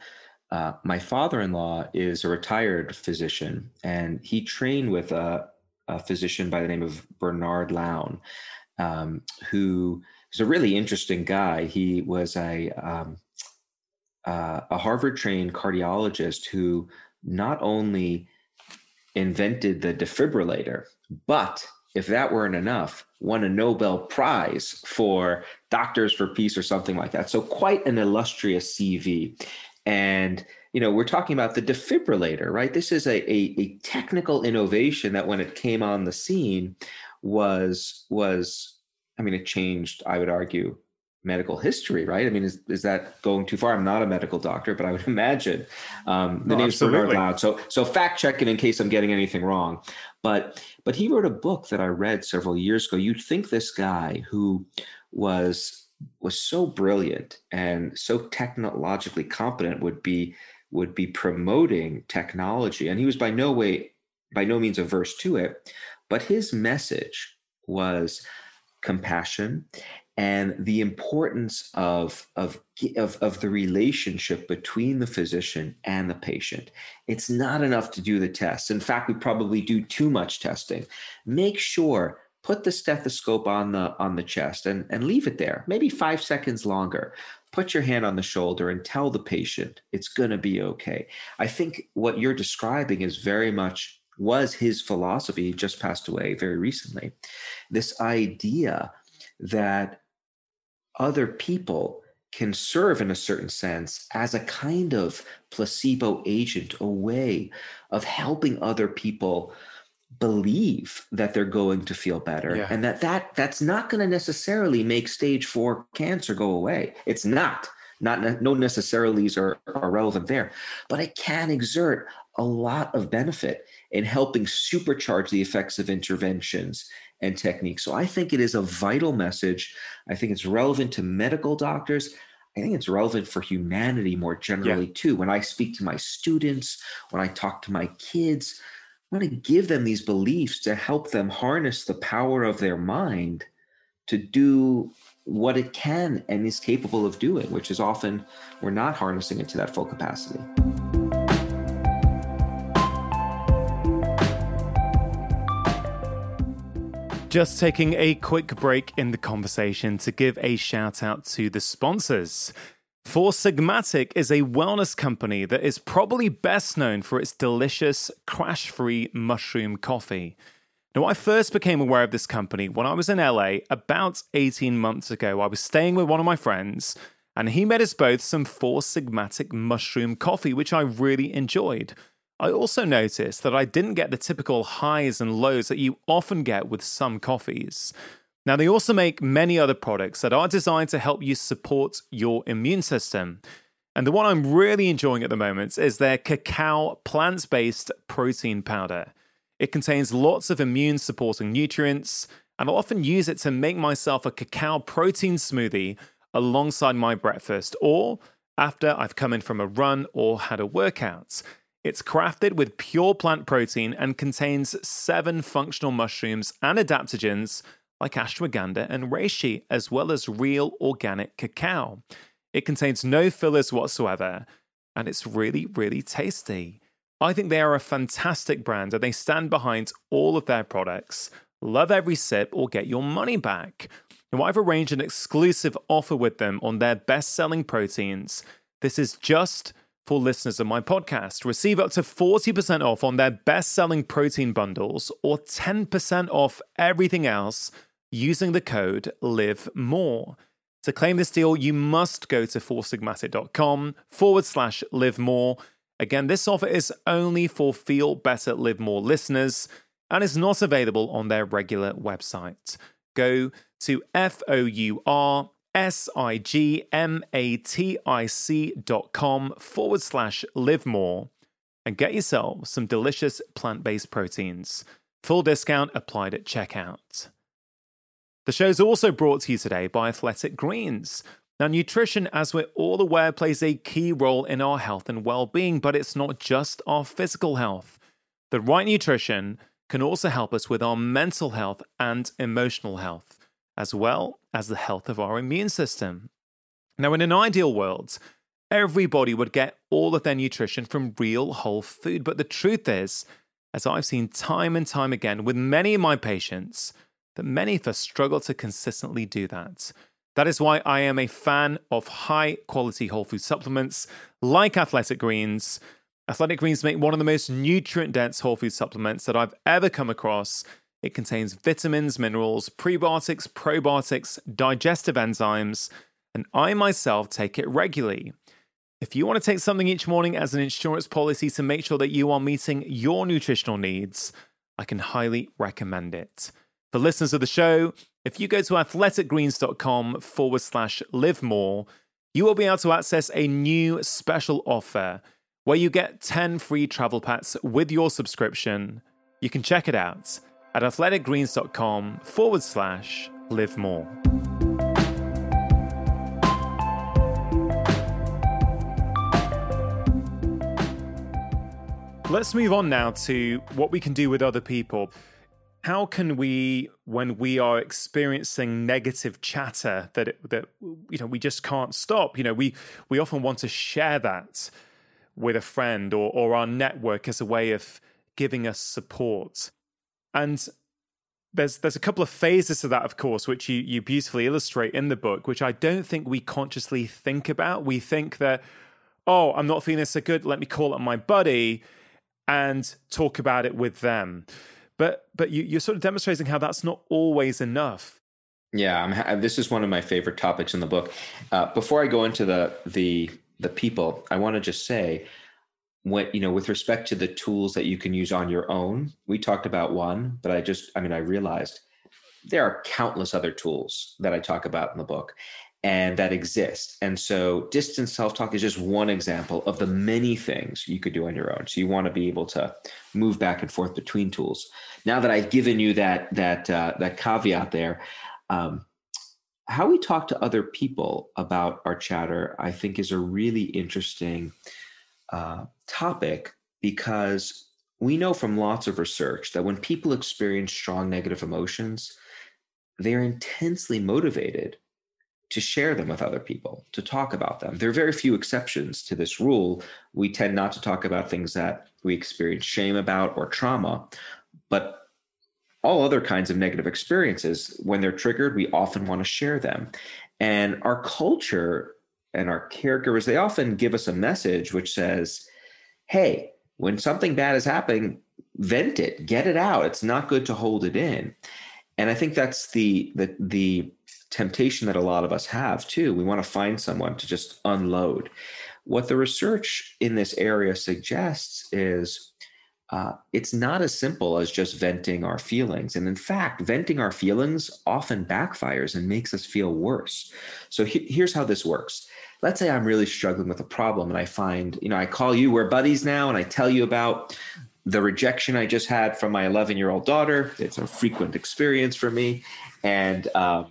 uh, my father-in-law is a retired physician, and he trained with a, a physician by the name of Bernard Lown, um, who is a really interesting guy. He was a um, uh, a Harvard-trained cardiologist who not only invented the defibrillator, but if that weren't enough, won a Nobel Prize for Doctors for Peace or something like that. So quite an illustrious CV. And you know, we're talking about the defibrillator, right? This is a, a, a technical innovation that when it came on the scene was was I mean, it changed, I would argue, medical history, right? I mean, is, is that going too far? I'm not a medical doctor, but I would imagine um, the name's Bernard Lown. So, so fact checking in case I'm getting anything wrong. But but he wrote a book that I read several years ago. You'd think this guy who was was so brilliant and so technologically competent would be would be promoting technology, and he was by no way by no means averse to it. But his message was compassion and the importance of, of, of, of, the relationship between the physician and the patient. It's not enough to do the tests. In fact, we probably do too much testing. Make sure put the stethoscope on the on the chest and, and leave it there, maybe five seconds longer. Put your hand on the shoulder and tell the patient it's gonna be okay. I think what you're describing is very much was his philosophy, he just passed away very recently. This idea that other people can serve in a certain sense as a kind of placebo agent, a way of helping other people believe that they're going to feel better yeah. and that that that's not going to necessarily make stage 4 cancer go away it's not not no necessarities are, are relevant there but it can exert a lot of benefit in helping supercharge the effects of interventions and techniques. So I think it is a vital message. I think it's relevant to medical doctors. I think it's relevant for humanity more generally yeah. too. When I speak to my students, when I talk to my kids, I want to give them these beliefs to help them harness the power of their mind to do what it can and is capable of doing, which is often we're not harnessing it to that full capacity. Just taking a quick break in the conversation to give a shout out to the sponsors. Four Sigmatic is a wellness company that is probably best known for its delicious, crash free mushroom coffee. Now, I first became aware of this company when I was in LA about 18 months ago. I was staying with one of my friends, and he made us both some Four Sigmatic mushroom coffee, which I really enjoyed. I also noticed that I didn't get the typical highs and lows that you often get with some coffees. Now, they also make many other products that are designed to help you support your immune system. And the one I'm really enjoying at the moment is their cacao plant based protein powder. It contains lots of immune supporting nutrients, and I'll often use it to make myself a cacao protein smoothie alongside my breakfast or after I've come in from a run or had a workout. It's crafted with pure plant protein and contains seven functional mushrooms and adaptogens like ashwagandha and reishi, as well as real organic cacao. It contains no fillers whatsoever, and it's really, really tasty. I think they are a fantastic brand and they stand behind all of their products. Love every sip or get your money back. Now, I've arranged an exclusive offer with them on their best selling proteins. This is just for listeners of my podcast. Receive up to 40% off on their best selling protein bundles or 10% off everything else using the code Live More. To claim this deal, you must go to foursigmatic.com forward slash live more Again, this offer is only for Feel Better Live More listeners and is not available on their regular website. Go to F O U R S I G M A T I C dot com forward slash live more and get yourself some delicious plant based proteins. Full discount applied at checkout. The show is also brought to you today by Athletic Greens. Now, nutrition, as we're all aware, plays a key role in our health and well being, but it's not just our physical health. The right nutrition can also help us with our mental health and emotional health, as well as the health of our immune system. Now, in an ideal world, everybody would get all of their nutrition from real whole food, but the truth is, as I've seen time and time again with many of my patients, that many of us struggle to consistently do that. That is why I am a fan of high quality whole food supplements like Athletic Greens. Athletic Greens make one of the most nutrient dense whole food supplements that I've ever come across. It contains vitamins, minerals, prebiotics, probiotics, digestive enzymes, and I myself take it regularly. If you want to take something each morning as an insurance policy to make sure that you are meeting your nutritional needs, I can highly recommend it. For listeners of the show, if you go to athleticgreens.com forward slash live more, you will be able to access a new special offer where you get 10 free travel packs with your subscription. You can check it out at athleticgreens.com forward slash live more. Let's move on now to what we can do with other people how can we when we are experiencing negative chatter that it, that you know we just can't stop you know we we often want to share that with a friend or or our network as a way of giving us support. And there's there's a couple of phases to that of course which you you beautifully illustrate in the book which I don't think we consciously think about. We think that oh I'm not feeling so good let me call up my buddy and talk about it with them but but you, you're sort of demonstrating how that's not always enough. Yeah, I'm, this is one of my favorite topics in the book. Uh, before I go into the the the people, I want to just say, what you know, with respect to the tools that you can use on your own, we talked about one, but I just, I mean, I realized there are countless other tools that I talk about in the book, and that exist. And so distance self-talk is just one example of the many things you could do on your own. So you want to be able to move back and forth between tools. Now that I've given you that that uh, that caveat there, um, how we talk to other people about our chatter, I think, is a really interesting uh, topic because we know from lots of research that when people experience strong negative emotions, they're intensely motivated to share them with other people, to talk about them. There are very few exceptions to this rule. We tend not to talk about things that we experience shame about or trauma, but all other kinds of negative experiences, when they're triggered, we often want to share them. And our culture and our caregivers, they often give us a message which says, hey, when something bad is happening, vent it, get it out. It's not good to hold it in. And I think that's the the the temptation that a lot of us have too. We want to find someone to just unload. What the research in this area suggests is uh, it's not as simple as just venting our feelings. And in fact, venting our feelings often backfires and makes us feel worse. So he- here's how this works. Let's say I'm really struggling with a problem and I find, you know, I call you, we're buddies now, and I tell you about the rejection I just had from my 11 year old daughter. It's a frequent experience for me. And, uh,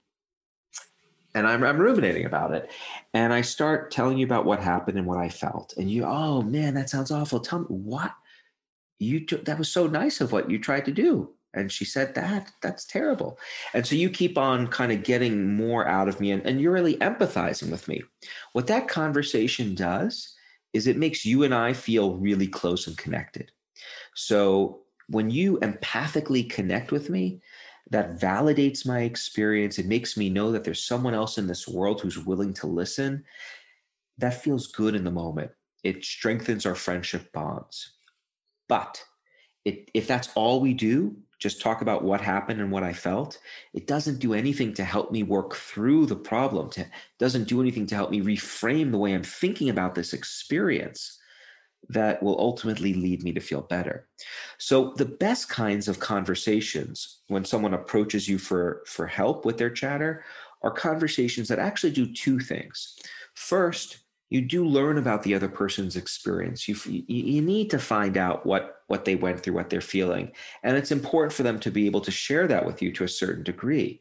and I'm, I'm ruminating about it. And I start telling you about what happened and what I felt. And you, oh man, that sounds awful. Tell me what you that was so nice of what you tried to do and she said that that's terrible and so you keep on kind of getting more out of me and, and you're really empathizing with me what that conversation does is it makes you and i feel really close and connected so when you empathically connect with me that validates my experience it makes me know that there's someone else in this world who's willing to listen that feels good in the moment it strengthens our friendship bonds but it, if that's all we do, just talk about what happened and what I felt, it doesn't do anything to help me work through the problem. Doesn't do anything to help me reframe the way I'm thinking about this experience that will ultimately lead me to feel better. So the best kinds of conversations when someone approaches you for for help with their chatter are conversations that actually do two things. First, you do learn about the other person's experience. You, you need to find out what what they went through, what they're feeling, and it's important for them to be able to share that with you to a certain degree.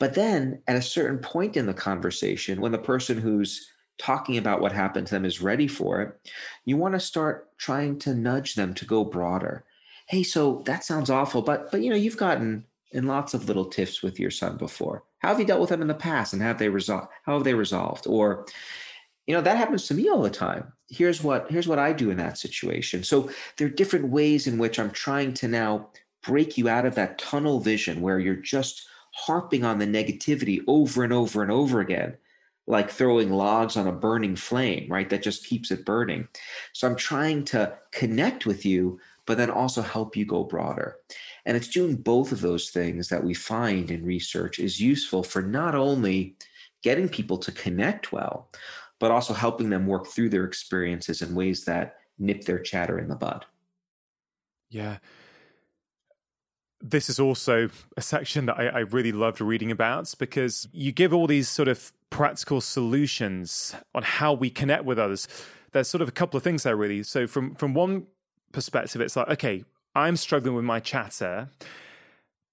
But then, at a certain point in the conversation, when the person who's talking about what happened to them is ready for it, you want to start trying to nudge them to go broader. Hey, so that sounds awful, but but you know you've gotten in lots of little tiffs with your son before. How have you dealt with them in the past, and have they resolved? How have they resolved? Or you know that happens to me all the time here's what here's what i do in that situation so there are different ways in which i'm trying to now break you out of that tunnel vision where you're just harping on the negativity over and over and over again like throwing logs on a burning flame right that just keeps it burning so i'm trying to connect with you but then also help you go broader and it's doing both of those things that we find in research is useful for not only getting people to connect well but also helping them work through their experiences in ways that nip their chatter in the bud. Yeah. This is also a section that I, I, really loved reading about because you give all these sort of practical solutions on how we connect with others. There's sort of a couple of things there, really. So, from from one perspective, it's like, okay, I'm struggling with my chatter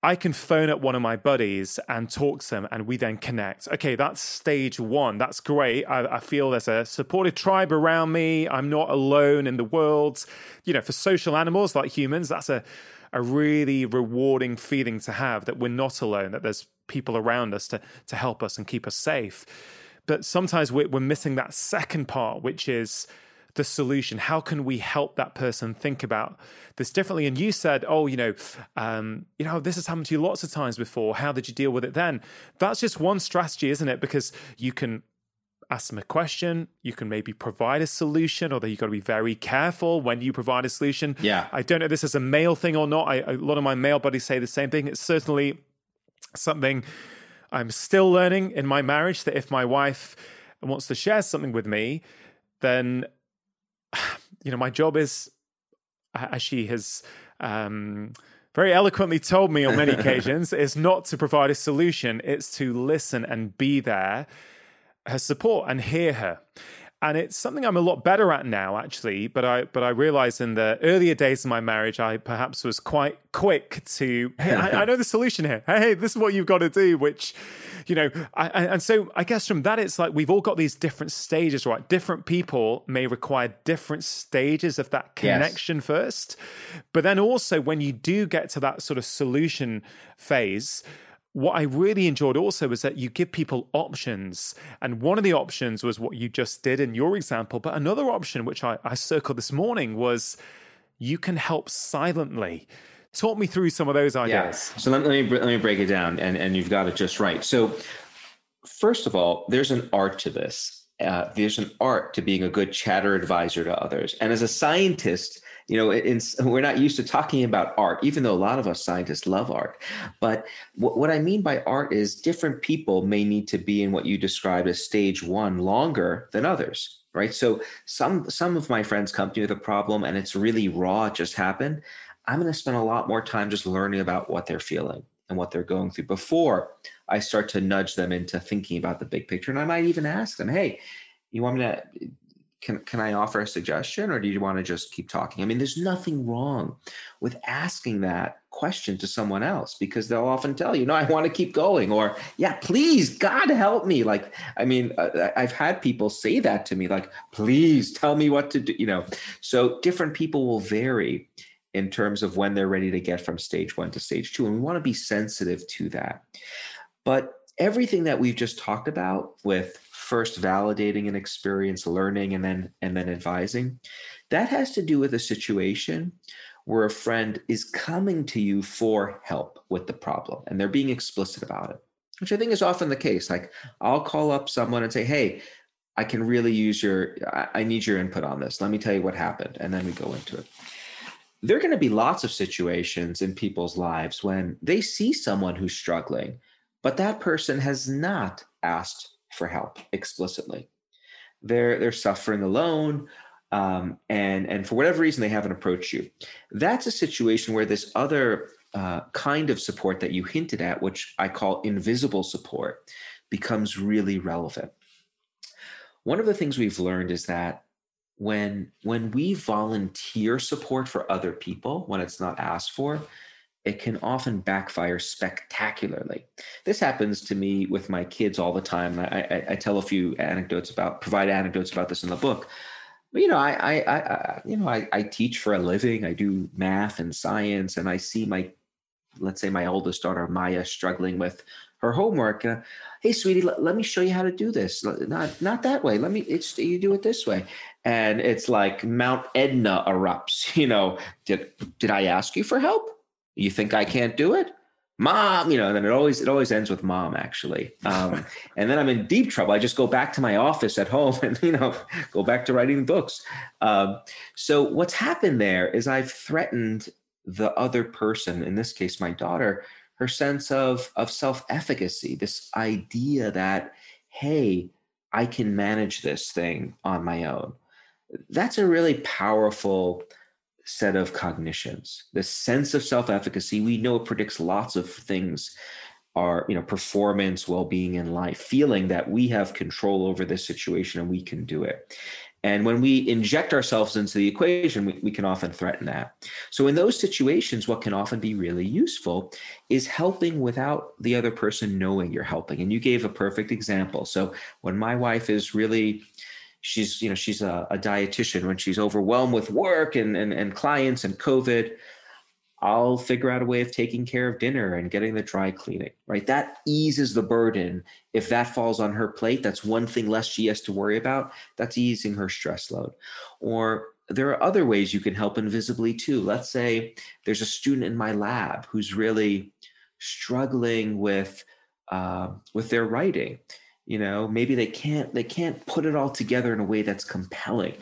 I can phone up one of my buddies and talk to them, and we then connect. Okay, that's stage one. That's great. I, I, feel there's a supportive tribe around me. I'm not alone in the world. You know, for social animals like humans, that's a, a really rewarding feeling to have that we're not alone, that there's people around us to, to help us and keep us safe. But sometimes we're, we're missing that second part, which is the solution? How can we help that person think about this differently? And you said, oh, you know, um, you know, this has happened to you lots of times before. How did you deal with it then? That's just one strategy, isn't it? Because you can ask them a question, you can maybe provide a solution, although you've got to be very careful when you provide a solution. Yeah. I don't know if this is a male thing or not. I, a lot of my male buddies say the same thing. It's certainly something I'm still learning in my marriage that if my wife wants to share something with me, then you know, my job is, as she has um, very eloquently told me on many occasions, is not to provide a solution, it's to listen and be there, her support and hear her and it's something I'm a lot better at now, actually. But I but I realized in the earlier days of my marriage, I perhaps was quite quick to, hey, I, I know the solution here. Hey, this is what you've got to do. Which, you know, I, and so I guess from that, it's like we've all got these different stages, right? Different people may require different stages of that connection yes. first, but then also when you do get to that sort of solution phase what I really enjoyed also was that you give people options. And one of the options was what you just did in your example. But another option, which I, I circled this morning, was you can help silently. talk me through some of those ideas. Yeah. So let, let me let me break it down, and and you've got it just right. So first of all, there's an art to this. Uh, there's an art to being a good chatter advisor to others, and as a scientist, you know, in, we're not used to talking about art, even though a lot of us scientists love art. But what, what I mean by art is different people may need to be in what you described as stage one longer than others right? So some some of my friends come to me with a problem and it's really raw it just happened. I'm going to spend a lot more time just learning about what they're feeling and what they're going through before i start to nudge them into thinking about the big picture. And i might even ask them hey you want me to can can I offer a suggestion or do you want to just keep talking? I mean, there's nothing wrong with asking that question to someone else because they'll often tell you, "No, I want to keep going," or "Yeah, please, God help me." Like, I mean, uh, I've had people say that to me, like, "Please tell me what to do." You know, so different people will vary in terms of when they're ready to get from stage one to stage two, and we want to be sensitive to that. But everything that we've just talked about with first validating an experience learning and then and then advising. That has to do with a situation where a friend is coming to you for help with the problem and they're being explicit about it which i think is often the case. Like i'll call up someone and say hey i can really use your i need your input on this. Let me tell you what happened and then we go into it. There are going to be lots of situations in people's lives when they see someone who's struggling but that person has not asked for help explicitly. They're they're suffering alone, um, and and for whatever reason they haven't approached you. That's a situation where this other uh, kind of support that you hinted at, which I call invisible support, becomes really relevant. One of the things we've learned is that when when we volunteer support for other people when it's not asked for it can often backfire spectacularly. This happens to me with my kids all the time. I, I, I tell a few anecdotes about, provide anecdotes about this in the book. But, you know, I, I, I you know, I, I teach for a living. I do math and science, and I see my, let's say, my oldest daughter Maya struggling with her homework. Uh, hey, sweetie, let, let, me show you how to do this. Not, not that way. Let me. It's you do it this way, and it's like Mount Etna erupts. You know, did did I ask you for help? You think I can't do it? Mom, you know, and then it always it always ends with mom actually. Um, and then I'm in deep trouble. I just go back to my office at home and you know go back to writing books. Um, so what's happened there is I've threatened the other person, in this case my daughter, her sense of of self-efficacy, this idea that hey, I can manage this thing on my own. That's a really powerful set of cognitions. The sense of self-efficacy, we know it predicts lots of things our you know performance well-being in life feeling that we have control over this situation and we can do it. And when we inject ourselves into the equation we, we can often threaten that. So in those situations what can often be really useful is helping without the other person knowing you're helping. And you gave a perfect example. So when my wife is really she's you know she's a, a dietitian. When she's overwhelmed with work and, and and clients and covid i'll figure out a way of taking care of dinner and getting the dry cleaning right? That eases the burden. If that falls on her plate that's one thing less she has to worry about. That's easing her stress load. Or there are other ways you can help invisibly too. Let's say there's a student in my lab who's really struggling with uh, with their writing you know maybe they can't they can't put it all together in a way that's compelling.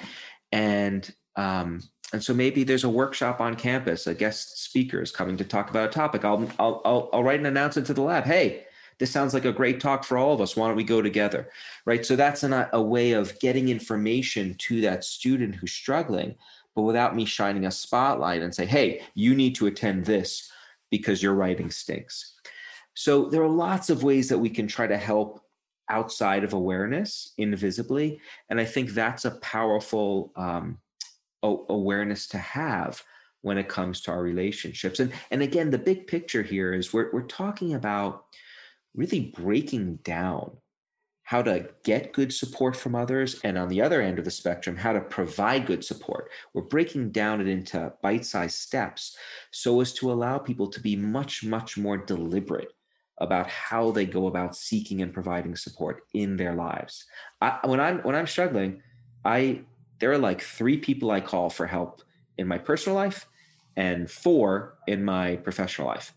And um and so maybe there's a workshop on campus a guest speaker is coming to talk about a topic. I'll i'll i'll, I'll write an announcement to the lab. Hey this sounds like a great talk for all of us. Why don't we go together? Right? So that's an, a way of getting information to that student who's struggling but without me shining a spotlight and say hey you need to attend this because your writing stinks. So there are lots of ways that we can try to help outside of awareness invisibly and i think that's a powerful um, awareness to have when it comes to our relationships. And and again the big picture here is we're, we're talking about really breaking down how to get good support from others and on the other end of the spectrum how to provide good support. We're breaking down it into bite-sized steps so as to allow people to be much much more deliberate about how they go about seeking and providing support in their lives. I, when I'm when I'm struggling, I there are like three people I call for help in my personal life and four in my professional life.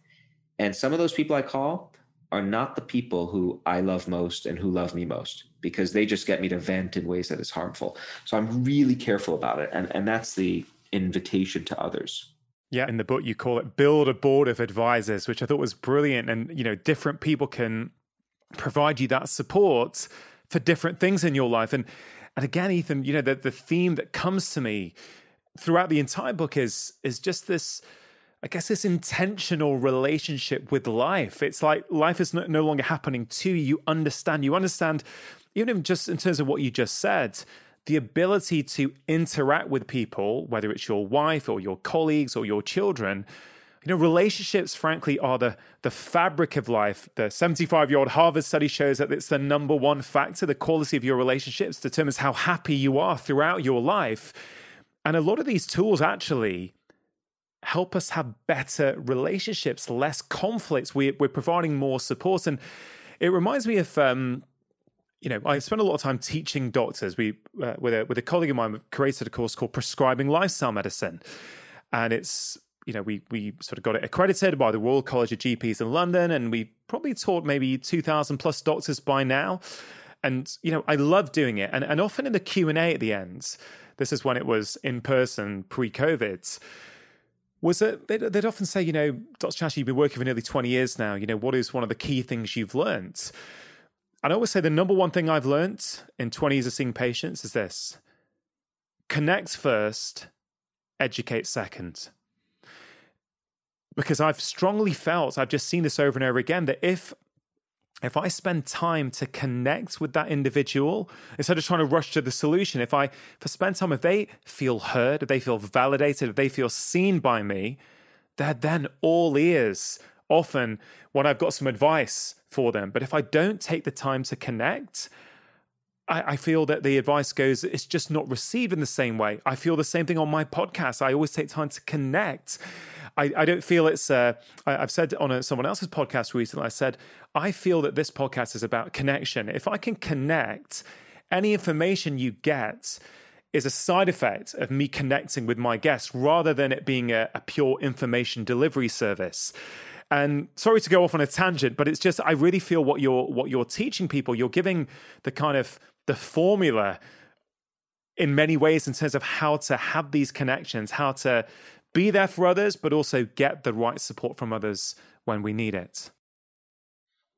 And some of those people I call are not the people who I love most and who love me most because they just get me to vent in ways that is harmful. So I'm really careful about it. And, and that's the invitation to others. Yeah, in the book you call it build a board of advisors, which I thought was brilliant. And you know, different people can provide you that support for different things in your life. And and again, Ethan, you know, the the theme that comes to me throughout the entire book is is just this I guess this intentional relationship with life. It's like life is no, no longer happening to you. You understand. You understand, even just in terms of what you just said, the ability to interact with people, whether it's your wife or your colleagues or your children. You know, relationships, frankly, are the, the fabric of life. The 75 year old Harvard study shows that it's the number one factor. The quality of your relationships determines how happy you are throughout your life. And a lot of these tools actually help us have better relationships, less conflicts. We, are providing more support. And it reminds me of um, you know, I spent a lot of time teaching doctors. We, uh, with a with a colleague of mine, created a course called Prescribing Lifestyle Medicine, and it's you know we we sort of got it accredited by the Royal College of GPs in London, and we probably taught maybe two thousand plus doctors by now. And you know, I love doing it, and and often in the Q and A at the end, this is when it was in person pre COVID. Was that They'd, they'd often say, you know, Dr. Chatterjee, you've been working for nearly twenty years now. You know, what is one of the key things you've learned? I always say the number one thing I've learned in 20 years of seeing patients is this connect first, educate second. Because I've strongly felt, I've just seen this over and over again, that if if I spend time to connect with that individual instead of trying to rush to the solution, if I if I spend time, if they feel heard, if they feel validated, if they feel seen by me, they're then all ears. Often, when I've got some advice for them. But if I don't take the time to connect, I, I, feel that the advice goes, it's just not received in the same way. I feel the same thing on my podcast. I always take time to connect. I, I don't feel it's, uh, I, have said on a, someone else's podcast recently, I said, I feel that this podcast is about connection. If I can connect, any information you get is a side effect of me connecting with my guests rather than it being a, a pure information delivery service. And sorry to go off on a tangent, but it's just I really feel what you're what you're teaching people. You're giving the kind of the formula in many ways in terms of how to have these connections, how to be there for others, but also get the right support from others when we need it.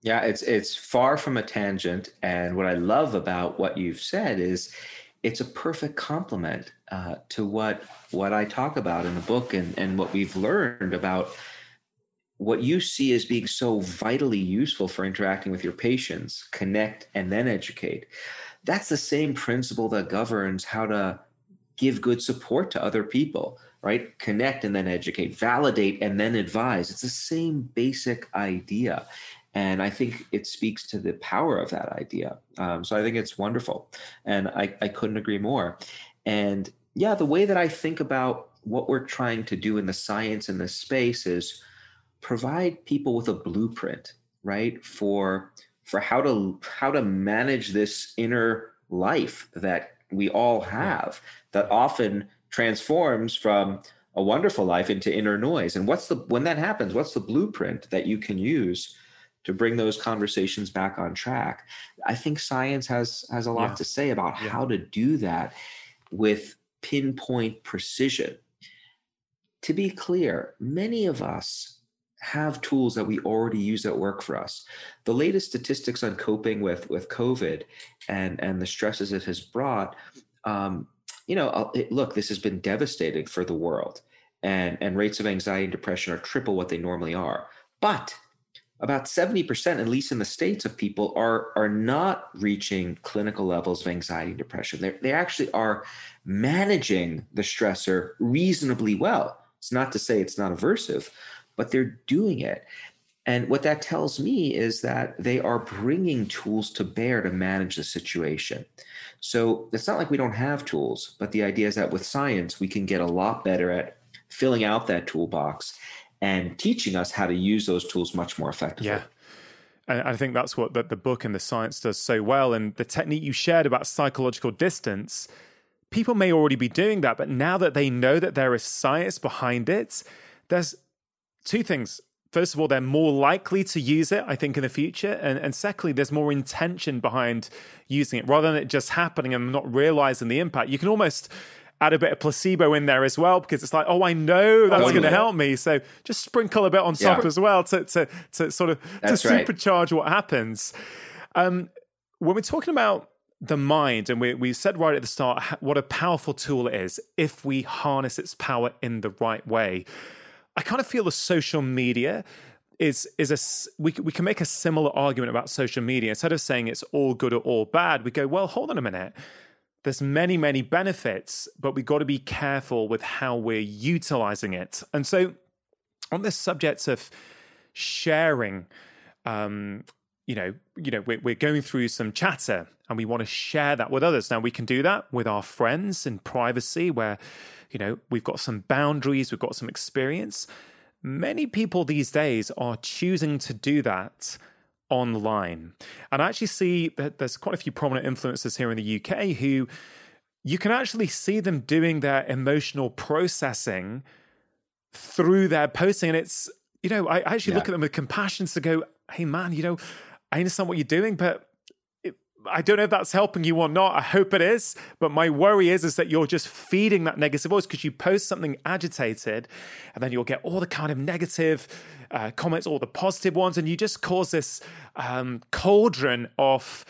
Yeah, it's it's far from a tangent, and what I love about what you've said is it's a perfect complement uh, to what what I talk about in the book and and what we've learned about what you see as being so vitally useful for interacting with your patients, connect and then educate. That's the same principle that governs how to give good support to other people, right? Connect and then educate, validate and then advise. It's the same basic idea. And I think it speaks to the power of that idea. Um, so I think it's wonderful. And I, I couldn't agree more. And yeah, the way that I think about what we're trying to do in the science in this space is provide people with a blueprint, right? For for how to how to manage this inner life that we all have that often transforms from a wonderful life into inner noise. And what's the when that happens, what's the blueprint that you can use to bring those conversations back on track? I think science has has a lot yeah. to say about yeah. how to do that with pinpoint precision. To be clear, many of us have tools that we already use that work for us. The latest statistics on coping with with COVID and and the stresses it has brought, um, you know, it, look, this has been devastating for the world, and and rates of anxiety and depression are triple what they normally are. But about 70%, at least in the states, of people are are not reaching clinical levels of anxiety and depression. They they actually are managing the stressor reasonably well. It's not to say it's not aversive, but they're doing it. And what that tells me is that they are bringing tools to bear to manage the situation. So it's not like we don't have tools, but the idea is that with science, we can get a lot better at filling out that toolbox and teaching us how to use those tools much more effectively. Yeah. And I think that's what the, the book and the science does so well. And the technique you shared about psychological distance people may already be doing that, but now that they know that there is science behind it, there's two things. First of all, they're more likely to use it, I think, in the future. And, and secondly, there's more intention behind using it rather than it just happening and not realizing the impact. You can almost add a bit of placebo in there as well because it's like, oh, I know that's oh, going to help me. So just sprinkle a bit on top yeah. as well to, to, to sort of that's to supercharge right. what happens. Um, when we're talking about the mind, and we, we said right at the start what a powerful tool it is if we harness its power in the right way. I kind of feel the social media is is a we we can make a similar argument about social media instead of saying it's all good or all bad. We go, well, hold on a minute. There's many many benefits, but we got to be careful with how we're utilizing it. And so, on this subject of sharing, um, you know, you know, we're, we're going through some chatter and we want to share that with others. Now we can do that with our friends in privacy, where, you know, we've got some boundaries, we've got some experience. Many people these days are choosing to do that online. And I actually see that there's quite a few prominent influencers here in the UK who you can actually see them doing their emotional processing through their posting. And it's, you know, I actually yeah. look at them with compassion to go, hey, man, you know, I understand what you're doing, but I don't know if that's helping you or not. I hope it is. But my worry is, is that you're just feeding that negative voice because you post something agitated and then you'll get all the kind of negative uh, comments, all the positive ones, and you just cause this um, cauldron of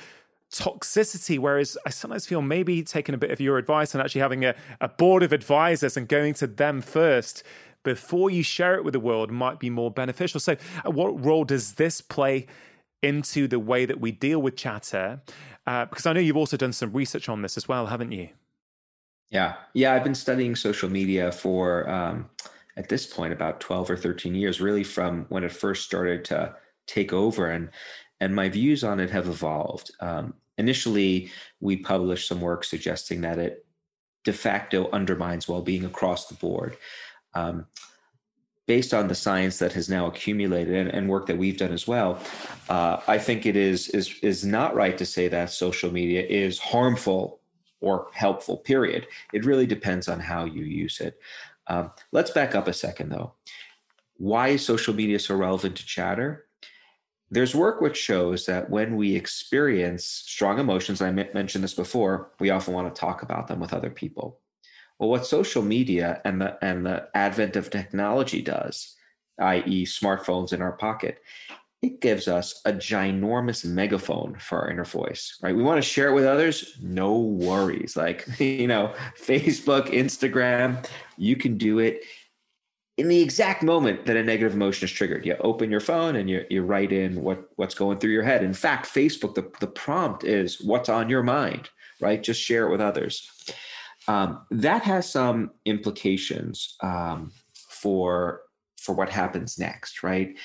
toxicity. Whereas I sometimes feel maybe taking a bit of your advice and actually having a, a board of advisors and going to them first before you share it with the world might be more beneficial. So, uh, what role does this play into the way that we deal with chatter? Uh, because I know you've also done some research on this as well, haven't you? Yeah, yeah, I've been studying social media for um, at this point about twelve or thirteen years, really from when it first started to take over, and and my views on it have evolved. Um, initially, we published some work suggesting that it de facto undermines well-being across the board. Um, based on the science that has now accumulated and, and work that we've done as well, uh, I think it is is is not right to say that social media is harmful or helpful. Period. It really depends on how you use it. Um, let's back up a second, though. Why is social media so relevant to chatter? There's work which shows that when we experience strong emotions, I mentioned this before, we often want to talk about them with other people. Well, what social media and the and the advent of technology does, i.e., smartphones in our pocket, it gives us a ginormous megaphone for our inner voice, right? We want to share it with others, no worries. Like, you know, Facebook, Instagram, you can do it in the exact moment that a negative emotion is triggered. You open your phone and you, you write in what, what's going through your head. In fact, Facebook, the, the prompt is what's on your mind, right? Just share it with others. Um, that has some implications um, for for what happens next, right?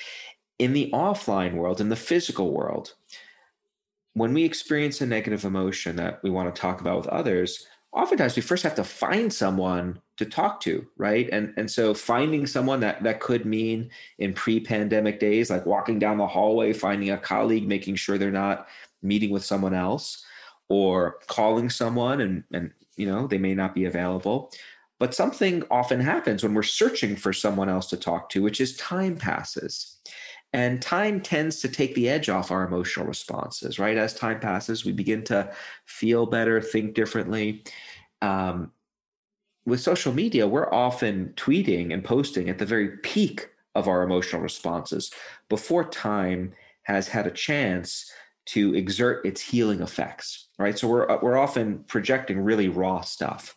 In the offline world, in the physical world, when we experience a negative emotion that we want to talk about with others, oftentimes we first have to find someone to talk to, right? And and so finding someone that that could mean in pre-pandemic days, like walking down the hallway, finding a colleague, making sure they're not meeting with someone else, or calling someone and and you know they may not be available. But something often happens when we're searching for someone else to talk to which is time passes. And time tends to take the edge off our emotional responses right? As time passes we begin to feel better think differently. Um, with social media we're often tweeting and posting at the very peak of our emotional responses before time has had a chance to exert its healing effects, right? So we're uh, we're often projecting really raw stuff.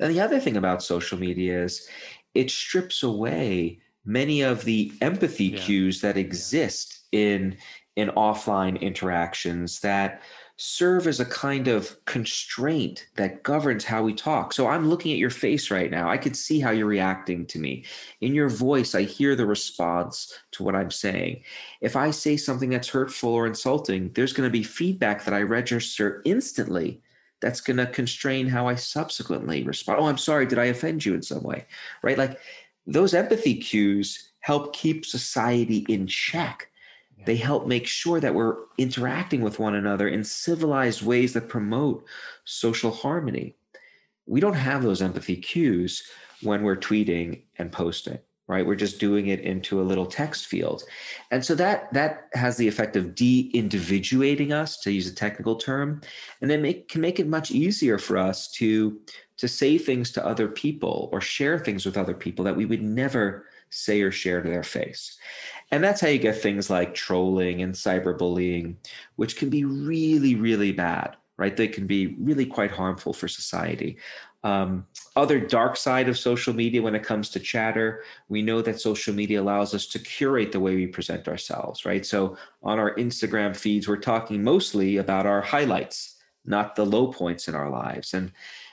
And the other thing about social media is it strips away many of the empathy yeah. cues that exist in in offline interactions that serve as a kind of constraint that governs how we talk. So I'm looking at your face right now. I can see how you're reacting to me. In your voice, I hear the response to what I'm saying. If I say something that's hurtful or insulting, there's going to be feedback that I register instantly that's going to constrain how I subsequently respond. Oh, I'm sorry. Did I offend you in some way? Right? Like those empathy cues help keep society in check they help make sure that we're interacting with one another in civilized ways that promote social harmony. we don't have those empathy cues when we're tweeting and posting right? We're just doing it into a little text field. And so that that has the effect of de-individuating us to use a technical term and then make can make it much easier for us to to say things to other people or share things with other people that we would never say or share to their face. And that's how you get things like trolling and cyberbullying which can be really really bad right? They can be really quite harmful for society. Um, other dark side of social media when it comes to chatter we know that social media allows us to curate the way we present ourselves right? So on our instagram feeds we're talking mostly about our highlights not the low points in our lives. And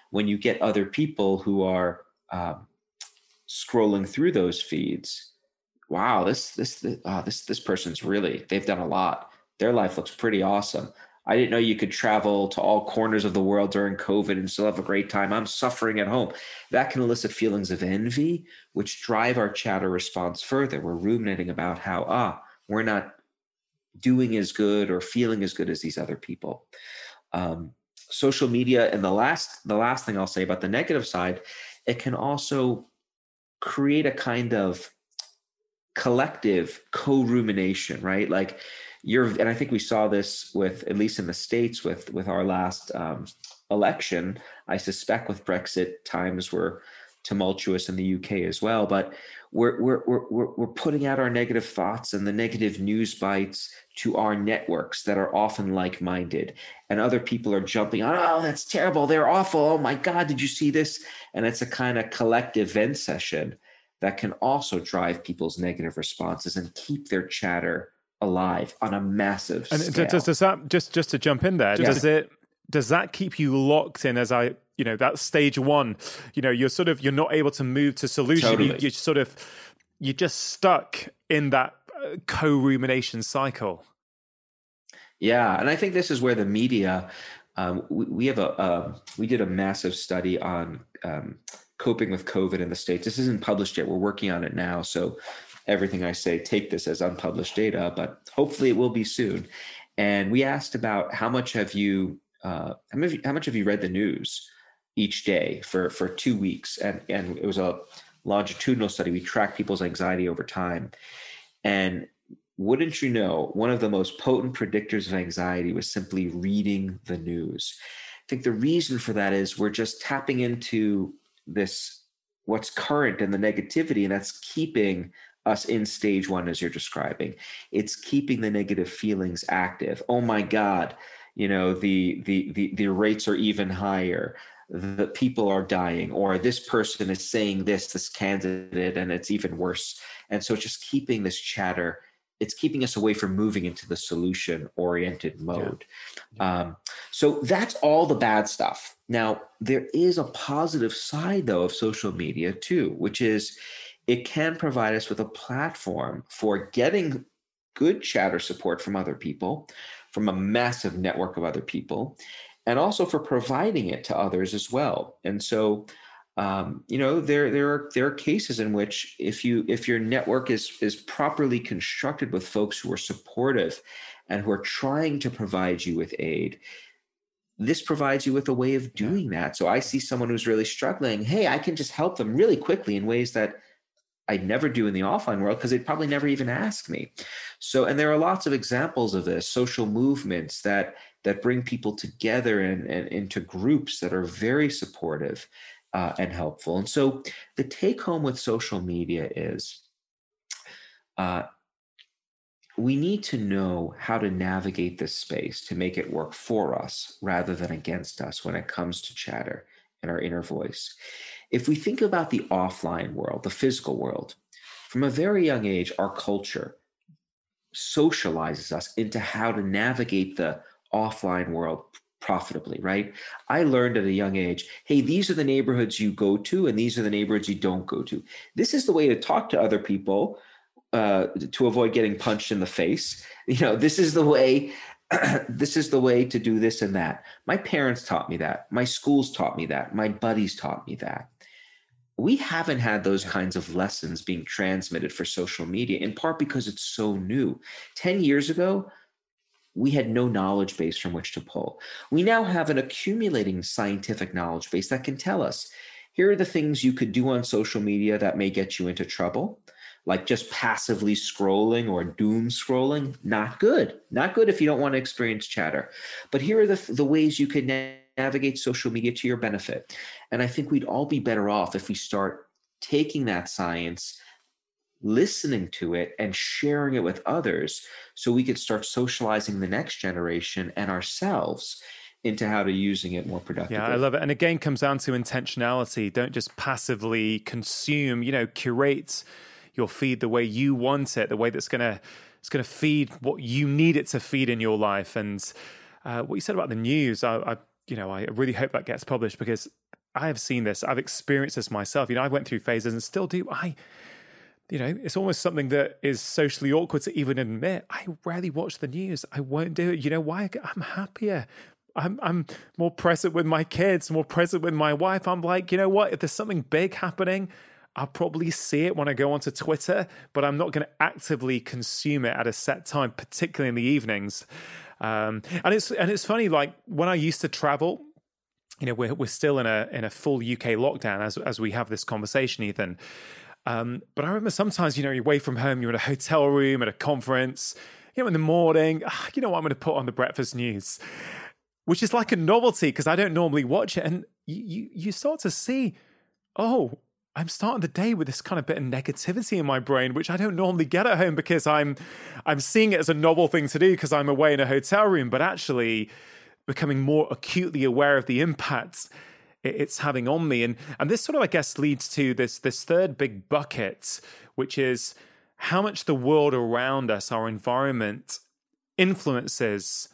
when you get other people who are um, scrolling through those feeds wow this this uh, this this person's really they've done a lot their life looks pretty awesome I didn't know you could travel to all corners of the world during COVID and still have a great time. I'm suffering at home. That can elicit feelings of envy, which drive our chatter response further. We're ruminating about how, ah, we're not doing as good or feeling as good as these other people. Um, social media, and the last, the last thing I'll say about the negative side, it can also create a kind of collective co-rumination, right? Like you're and i think we saw this with at least in the states with with our last um, election i suspect with brexit times were tumultuous in the uk as well but we're we're we're, we're putting out our negative thoughts and the negative news bites to our networks that are often like-minded and other people are jumping on oh that's terrible they're awful oh my god did you see this and it's a kind of collective vent session that can also drive people's negative responses and keep their chatter alive on a massive and scale. does, does that just just to jump in there? Yeah. Does it does that keep you locked in as I you know that stage one? You know, you're sort of you're not able to move to solution. Totally. You, you're sort of you're just stuck in that uh, co-rumination cycle. Yeah, and I think this is where the media. Um, we, we, have a uh, we did a massive study on um, coping with COVID in the states. This isn't published yet. We're working on it now, so everything I say, take this as unpublished data, but hopefully it will be soon. And we asked about how much have you, uh, how, much, how much have you read the news each day for for two weeks? And and it was a longitudinal study. We tracked people's anxiety over time, and wouldn't you know, one of the most potent predictors of anxiety was simply reading the news. I think the reason for that is we're just tapping into this what's current and the negativity, and that's keeping us in stage one as you're describing it's keeping the negative feelings active oh my god you know the the the, the rates are even higher the people are dying or this person is saying this this candidate and it's even worse. And so just keeping this chatter it's keeping us away from moving into the solution oriented mode. Yeah. um, so that's all the bad stuff. Now there is a positive side though of social media too which is it can provide us with a platform for getting good chatter support from other people, from a massive network of other people, and also for providing it to others as well. And so, um, you know, there there are there are cases in which if you if your network is is properly constructed with folks who are supportive and who are trying to provide you with aid, this provides you with a way of doing that. So I see someone who's really struggling. Hey, I can just help them really quickly in ways that I'd never do in the offline world because they'd probably never even ask me. So, and there are lots of examples of this social movements that that bring people together and, and into groups that are very supportive uh, and helpful. And so, the take home with social media is uh, we need to know how to navigate this space to make it work for us rather than against us when it comes to chatter and our inner voice. If we think about the offline world, the physical world, from a very young age, our culture socializes us into how to navigate the offline world profitably, right? I learned at a young age hey, these are the neighborhoods you go to, and these are the neighborhoods you don't go to. This is the way to talk to other people uh, to avoid getting punched in the face. You know, this is the way this is the way to do this and that. My parents taught me that. My schools taught me that. My buddies taught me that. We haven't had those kinds of lessons being transmitted for social media, in part because it's so new. 10 years ago, we had no knowledge base from which to pull. We now have an accumulating scientific knowledge base that can tell us here are the things you could do on social media that may get you into trouble, like just passively scrolling or doom scrolling. Not good. Not good if you don't want to experience chatter. But here are the, the ways you could navigate social media to your benefit. And I think we'd all be better off if we start taking that science listening to it and sharing it with others so we could start socializing the next generation and ourselves into how to using it more productively. Yeah, I love it. And again comes down to intentionality. Don't just passively consume, you know, curate your feed the way you want it, the way that's gonna it's gonna feed what you need it to feed in your life. And uh, what you said about the news, I, I you know, I really hope that gets published because I have seen this, I've experienced this myself. You know, I went through phases and still do. I you know, it's almost something that is socially awkward to even admit. I rarely watch the news. I won't do it. You know why? I'm happier. I'm I'm more present with my kids, more present with my wife. I'm like, you know what? If there's something big happening, I'll probably see it when I go onto Twitter, but I'm not going to actively consume it at a set time, particularly in the evenings. Um, and it's and it's funny, like when I used to travel, you know, we're we're still in a in a full UK lockdown as as we have this conversation, Ethan. Um, but I remember sometimes, you know, you're away from home, you're in a hotel room at a conference, you know, in the morning, ah, you know what, I'm going to put on the breakfast news, which is like a novelty because I don't normally watch it. And you, you, you start to see, oh, I'm starting the day with this kind of bit of negativity in my brain, which I don't normally get at home because I'm I'm seeing it as a novel thing to do because I'm away in a hotel room, but actually becoming more acutely aware of the impacts it's having on me. And and this sort of I guess leads to this this third big bucket, which is how much the world around us, our environment, influences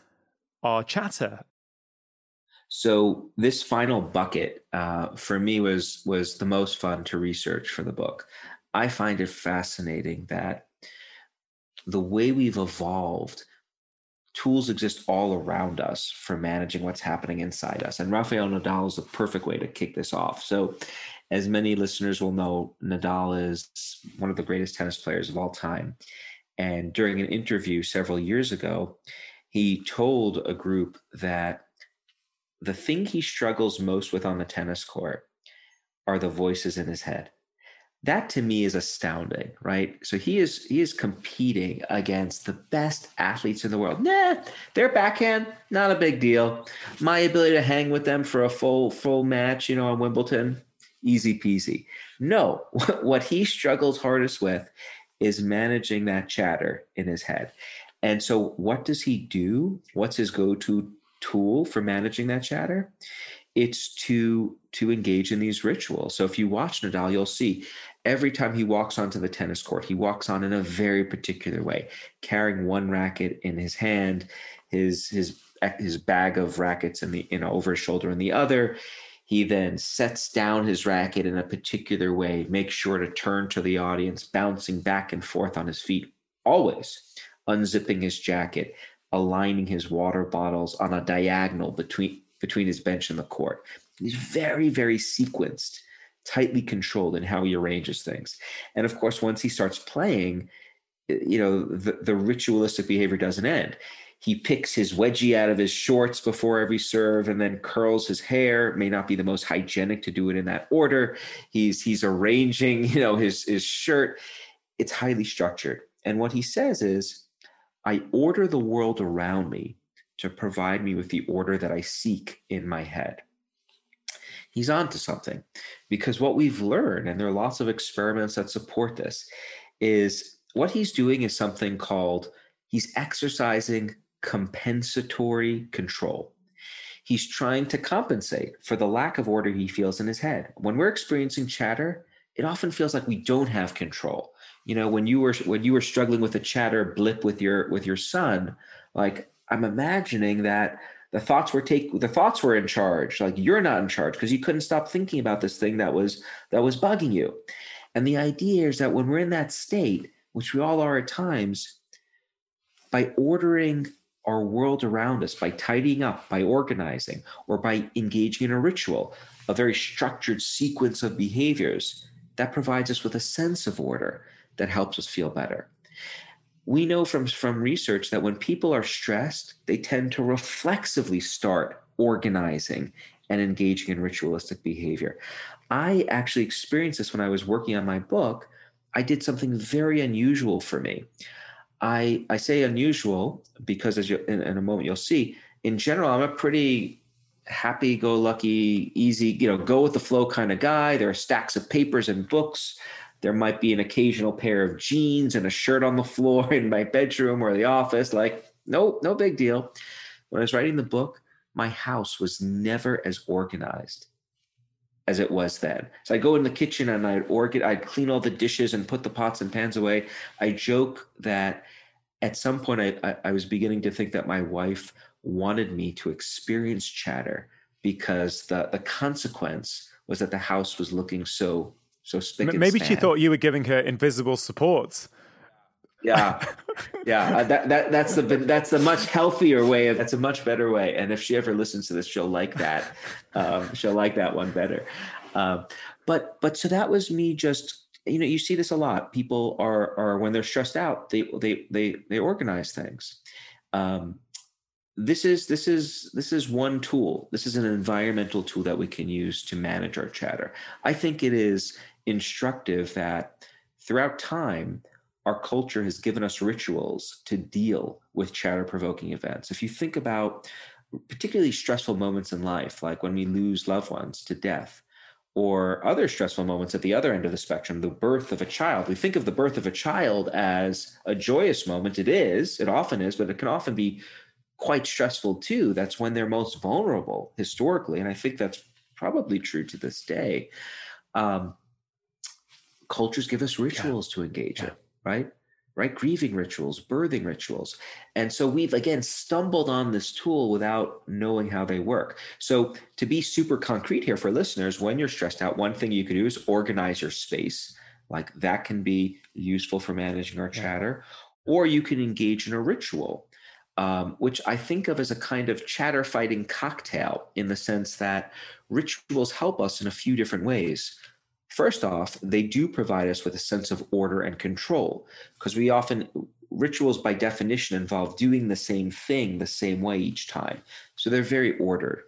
our chatter. So this final bucket uh, for me was was the most fun to research for the book. I find it fascinating that the way we've evolved tools exist all around us for managing what's happening inside us. And Rafael Nadal is the perfect way to kick this off. So, as many listeners will know, Nadal is one of the greatest tennis players of all time. And during an interview several years ago, he told a group that the thing he struggles most with on the tennis court are the voices in his head that to me is astounding right? So he is he is competing against the best athletes in the world. Nah their backhand not a big deal. My ability to hang with them for a full full match you know on wimbledon easy peasy. No what he struggles hardest with is managing that chatter in his head. And so what does he do? What's his go-to tool for managing that chatter? It's to to engage in these rituals. So if you watch nadal you'll see every time he walks onto the tennis court, he walks on in a very particular way, carrying one racket in his hand, his his his bag of rackets in the you know over his shoulder in the other. He then sets down his racket in a particular way, makes sure to turn to the audience, bouncing back and forth on his feet, always unzipping his jacket, aligning his water bottles on a diagonal between between his bench and the court. He's very, very sequenced tightly controlled in how he arranges things. And of course, once he starts playing, you know, the, the ritualistic behavior doesn't end. He picks his wedgie out of his shorts before every serve and then curls his hair. It may not be the most hygienic to do it in that order. He's he's arranging, you know, his his shirt. It's highly structured. And what he says is, I order the world around me to provide me with the order that I seek in my head he's on to something. Because what we've learned, and there are lots of experiments that support this, is what he's doing is something called he's exercising compensatory control. He's trying to compensate for the lack of order he feels in his head. When we're experiencing chatter, it often feels like we don't have control. You know, when you were when you were struggling with a chatter blip with your with your son, like I'm imagining that the thoughts were take the thoughts were in charge like you're not in charge because you couldn't stop thinking about this thing that was that was bugging you. And the idea is that when we're in that state which we all are at times by ordering our world around us by tidying up by organizing or by engaging in a ritual a very structured sequence of behaviors that provides us with a sense of order that helps us feel better we know from, from research that when people are stressed, they tend to reflexively start organizing and engaging in ritualistic behavior. I actually experienced this when I was working on my book. I did something very unusual for me. I, I say unusual because, as you, in, in a moment you'll see, in general, I'm a pretty happy go lucky, easy, you know, go with the flow kind of guy. There are stacks of papers and books. There might be an occasional pair of jeans and a shirt on the floor in my bedroom or the office. Like, no, no big deal. When I was writing the book, my house was never as organized as it was then. So I go in the kitchen and I'd organ, I'd clean all the dishes and put the pots and pans away. I joke that at some point I, I, I was beginning to think that my wife wanted me to experience chatter because the the consequence was that the house was looking so so spick Maybe she thought you were giving her invisible support. Yeah, yeah. Uh, that that that's the that's the much healthier way. Of, that's a much better way. And if she ever listens to this, she'll like that. Um, she'll like that one better. Um, but but so that was me. Just you know, you see this a lot. People are are when they're stressed out, they they they they organize things. Um, this is this is this is one tool this is an environmental tool that we can use to manage our chatter i think it is instructive that throughout time our culture has given us rituals to deal with chatter provoking events if you think about particularly stressful moments in life like when we lose loved ones to death or other stressful moments at the other end of the spectrum, the birth of a child. We think of the birth of a child as a joyous moment. It is, it often is, but it can often be quite stressful too. That's when they're most vulnerable historically. And I think that's probably true to this day. Um, cultures give us rituals yeah. to engage yeah. in, right? Right? Grieving rituals, birthing rituals. And so we've again stumbled on this tool without knowing how they work. So, to be super concrete here for listeners, when you're stressed out, one thing you could do is organize your space. Like that can be useful for managing our chatter. Yeah. Or you can engage in a ritual um, which I think of as a kind of chatter fighting cocktail in the sense that rituals help us in a few different ways. First off, they do provide us with a sense of order and control because we often, rituals by definition involve doing the same thing the same way each time. So they're very ordered.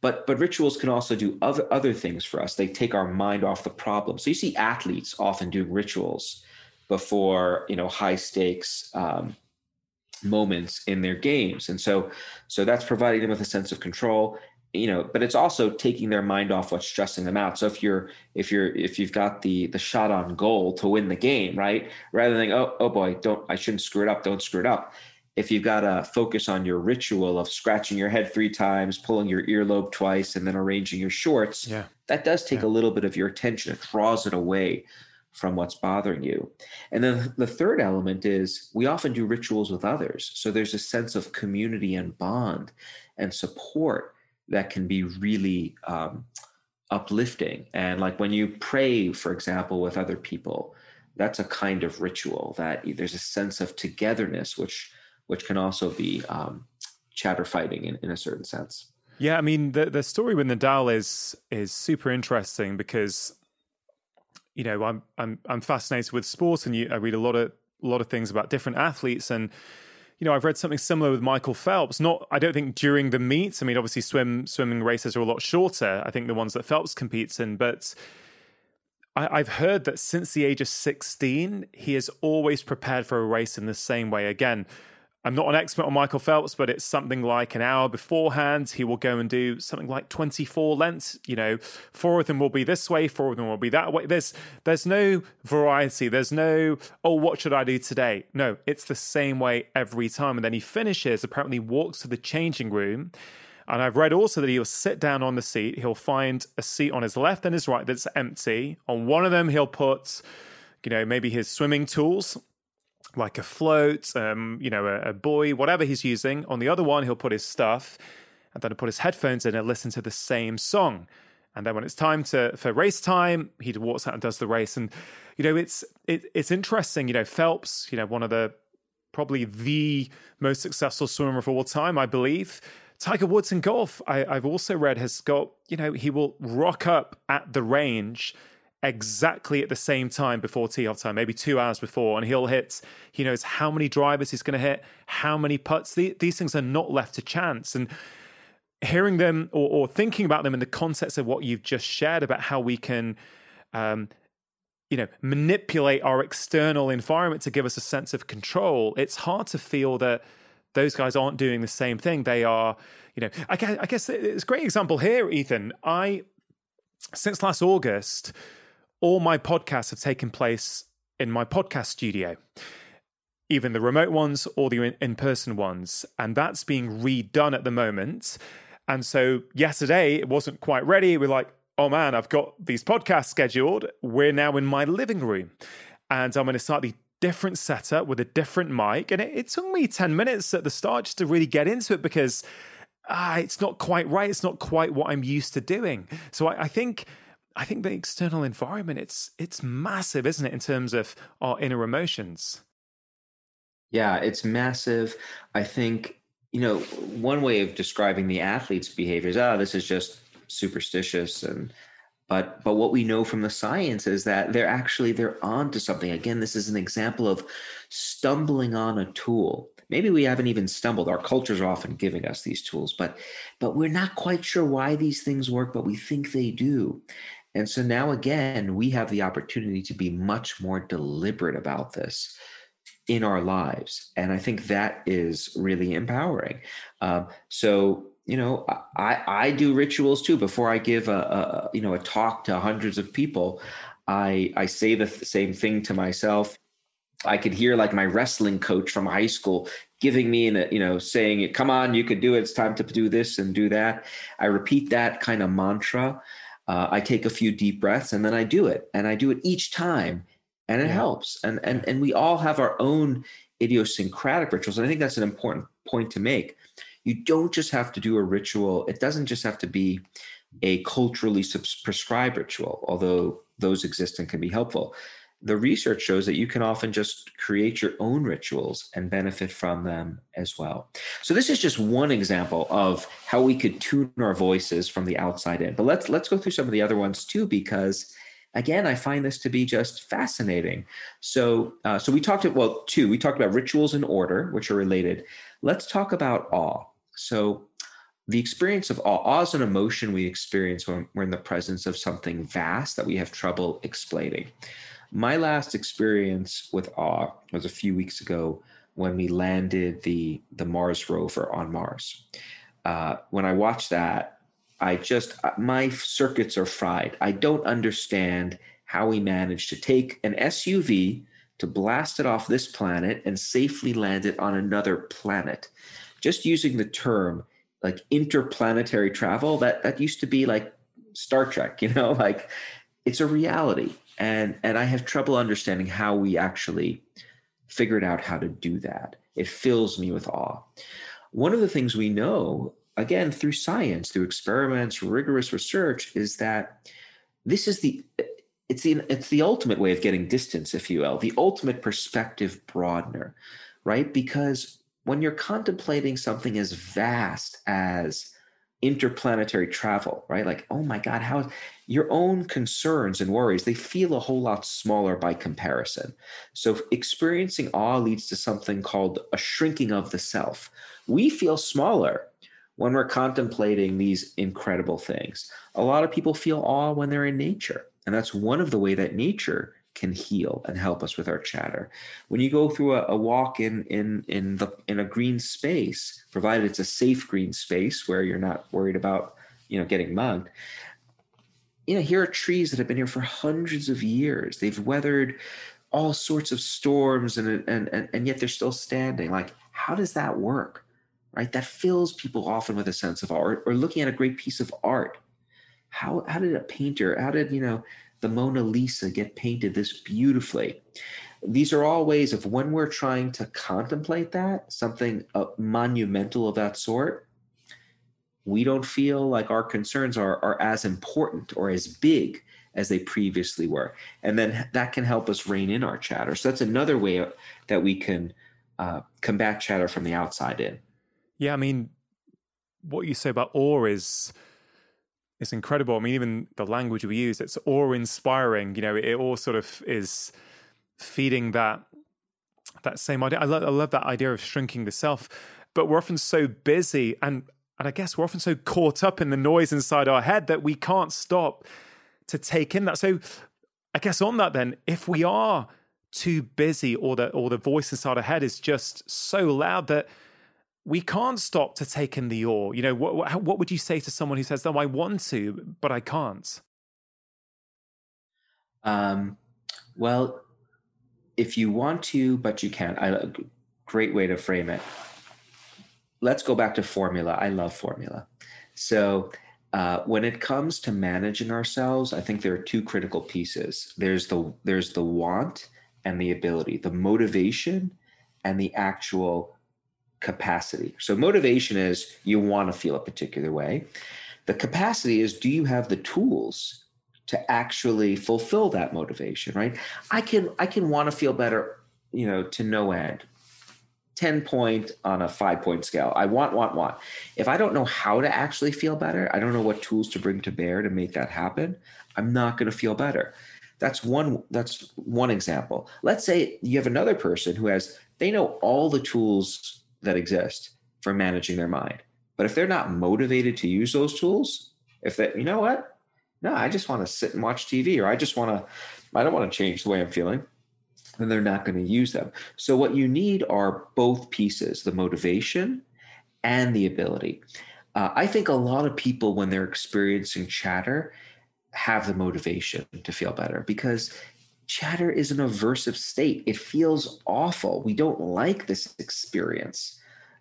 But, but rituals can also do other, other things for us. They take our mind off the problem. So you see athletes often doing rituals before you know high stakes um, moments in their games and so so that's providing them with a sense of control you know but it's also taking their mind off what's stressing them out so if you're if you're if you've got the the shot on goal to win the game right rather than oh oh boy don't i shouldn't screw it up don't screw it up if you've got to focus on your ritual of scratching your head three times pulling your earlobe twice and then arranging your shorts yeah that does take yeah. a little bit of your attention it draws it away from what's bothering you. And then the third element is we often do rituals with others. So there's a sense of community and bond and support that can be really um, uplifting. And like when you pray, for example, with other people, that's a kind of ritual that there's a sense of togetherness, which which can also be um, chatter fighting in, in a certain sense. Yeah, I mean the the story with Nadal is is super interesting because you know, I'm I'm I'm fascinated with sports and you, I read a lot of a lot of things about different athletes, and you know, I've read something similar with Michael Phelps. Not, I don't think during the meets. I mean, obviously, swim swimming races are a lot shorter. I think the ones that Phelps competes in, but I, have heard that since the age of sixteen, he has always prepared for a race in the same way. Again, I'm not an expert on Michael Phelps, but it's something like an hour beforehand. He will go and do something like 24 lengths. You know, four of them will be this way, four of them will be that way. There's there's no variety. There's no oh, what should I do today? No, it's the same way every time. And then he finishes. Apparently, walks to the changing room. And I've read also that he'll sit down on the seat. He'll find a seat on his left and his right that's empty. On one of them, he'll put, you know, maybe his swimming tools like a float, um, you know, a, a buoy, whatever he's using. On the other one, he'll put his stuff and then he'll put his headphones in and listen to the same song. And then when it's time to for race time, he walks out and does the race. And you know, it's it, it's interesting. You know, Phelps, you know, one of the probably the most successful swimmer of all time, I believe. Tiger Woods in golf, I, I've also read has got you know he will rock up at the range exactly at the same time before tee off time, maybe two hours before, and he'll hit, he knows how many drivers he's going to hit, how many putts. The, these things are not left to chance. And hearing them or, or, thinking about them in the context of what you've just shared about how we can, um, you know, manipulate our external environment to give us a sense of control, it's hard to feel that those guys aren't doing the same thing. They are, you know, I guess, I guess it's a great example here, Ethan. I, since last August, all my podcasts have taken place in my podcast studio, even the remote ones or the in person ones. And that's being redone at the moment. And so yesterday, it wasn't quite ready. We're like, oh man, I've got these podcasts scheduled. We're now in my living room. And I'm in a slightly different setup with a different mic. And it, it took me 10 minutes at the start just to really get into it because ah, it's not quite right. It's not quite what I'm used to doing. So I, I think I think the external environment it's it's massive, isn't it, in terms of our inner emotions? Yeah, it's massive. I think you know one way of describing the athlete's behaviors. Ah, oh, this is just superstitious and but but what we know from the science is that they're actually they're onto something again this is an example of stumbling on a tool maybe we haven't even stumbled our cultures are often giving us these tools but but we're not quite sure why these things work but we think they do and so now again we have the opportunity to be much more deliberate about this in our lives. And i think that is really empowering. Um, so you know i i do rituals too. Before i give a, a, you know a talk to hundreds of people i i say the same thing to myself. I could hear like my wrestling coach from high school giving me and you know saying come on you could do it. It's time to do this and do that. I repeat that kind of mantra uh, i take a few deep breaths and then i do it and i do it each time and it yeah. helps and and and we all have our own idiosyncratic rituals and i think that's an important point to make you don't just have to do a ritual. It doesn't just have to be a culturally prescribed ritual, although those exist and can be helpful. The research shows that you can often just create your own rituals and benefit from them as well. So this is just one example of how we could tune our voices from the outside in. But let's let's go through some of the other ones too, because again, I find this to be just fascinating. So, uh, so we talked about well, two. We talked about rituals in order, which are related. Let's talk about awe. So, the experience of awe, awe is an emotion we experience when we're in the presence of something vast that we have trouble explaining. My last experience with awe was a few weeks ago when we landed the the Mars rover on Mars. Uh, when I watched that, I just uh, my circuits are fried. I don't understand how we managed to take an SUV to blast it off this planet and safely land it on another planet just using the term like interplanetary travel that that used to be like Star Trek, you know, like it's a reality. And and I have trouble understanding how we actually figured out how to do that. It fills me with awe. One of the things we know, again, through science, through experiments, rigorous research, is that this is the it's the it's the ultimate way of getting distance, if you will, the ultimate perspective broadener, right? Because when you're contemplating something as vast as interplanetary travel, right? Like, oh my God, how your own concerns and worries, they feel a whole lot smaller by comparison. So experiencing awe leads to something called a shrinking of the self. We feel smaller when we're contemplating these incredible things. A lot of people feel awe when they're in nature. And that's one of the way that nature can heal and help us with our chatter. When you go through a, a, walk in in in the in a green space, provided it's a safe green space where you're not worried about you know getting mugged. You know, here are trees that have been here for hundreds of years. They've weathered all sorts of storms and and and, and yet they're still standing. Like, how does that work? Right? That fills people often with a sense of awe or looking at a great piece of art. How how did a painter, how did, you know, the Mona Lisa get painted this beautifully. These are all ways of when we're trying to contemplate that, something uh, monumental of that sort, we don't feel like our concerns are, are as important or as big as they previously were. And then that can help us rein in our chatter. So that's another way that we can uh, combat chatter from the outside in. Yeah, I mean, what you say about awe is it's incredible. I mean, even the language we use, it's awe-inspiring. You know, it all sort of is feeding that that same idea. I love, I love that idea of shrinking the self, but we're often so busy and and I guess we're often so caught up in the noise inside our head that we can't stop to take in that. So I guess on that then, if we are too busy or the or the voice inside our head is just so loud that we can't stop to take in the awe. You know, what what would you say to someone who says, "No, I want to, but I can't"? Um, well, if you want to, but you can't. I, great way to frame it. Let's go back to formula. I love formula. So uh, when it comes to managing ourselves, I think there are two critical pieces. There's the there's the want and the ability, the motivation and the actual capacity. So motivation is you want to feel a particular way. The capacity is do you have the tools to actually fulfill that motivation, right? I can I can want to feel better, you know, to no end. 10 point on a 5 point scale. I want want want. If I don't know how to actually feel better, I don't know what tools to bring to bear to make that happen, I'm not going to feel better. That's one that's one example. Let's say you have another person who has they know all the tools that exist for managing their mind. But if they're not motivated to use those tools, if that, you know what? No, I just want to sit and watch TV or I just want to, I don't want to change the way I'm feeling, then they're not going to use them. So what you need are both pieces, the motivation and the ability. Uh, I think a lot of people, when they're experiencing chatter, have the motivation to feel better because chatter is an aversive state. It feels awful. We don't like this experience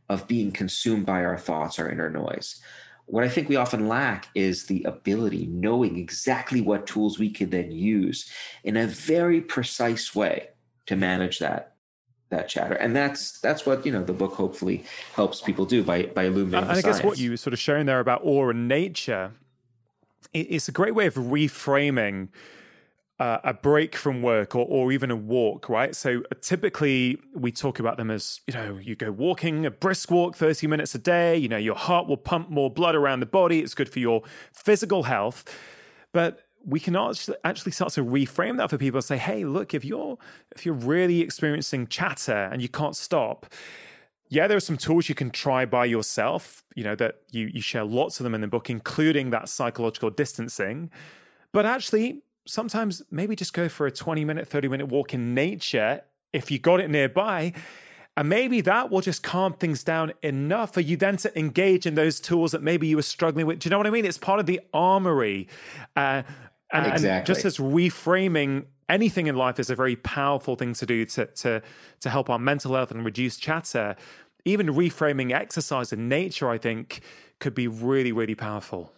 of being consumed by our thoughts, our inner noise. What I think we often lack is the ability, knowing exactly what tools we can then use in a very precise way to manage that that chatter and that's that's what you know the book hopefully helps people do by by illuminating and i guess what you were sort of sharing there about awe and nature it's a great way of reframing uh, a break from work or, or even a walk, right? So uh, typically we talk about them as, you know, you go walking, a brisk walk, 30 minutes a day, you know, your heart will pump more blood around the body. It's good for your physical health. But we can actually start to reframe that for people and say, hey, look, if you're if you're really experiencing chatter and you can't stop, yeah, there are some tools you can try by yourself, you know, that you you share lots of them in the book, including that psychological distancing. But actually, sometimes maybe just go for a 20 minute, 30 minute walk in nature if you got it nearby. And maybe that will just calm things down enough for you then to engage in those tools that maybe you were struggling with. Do you know what I mean? It's part of the armory. Uh, and, exactly. and just as reframing anything in life is a very powerful thing to do to, to, to help our mental health and reduce chatter, even reframing exercise in nature, I think, could be really, really powerful.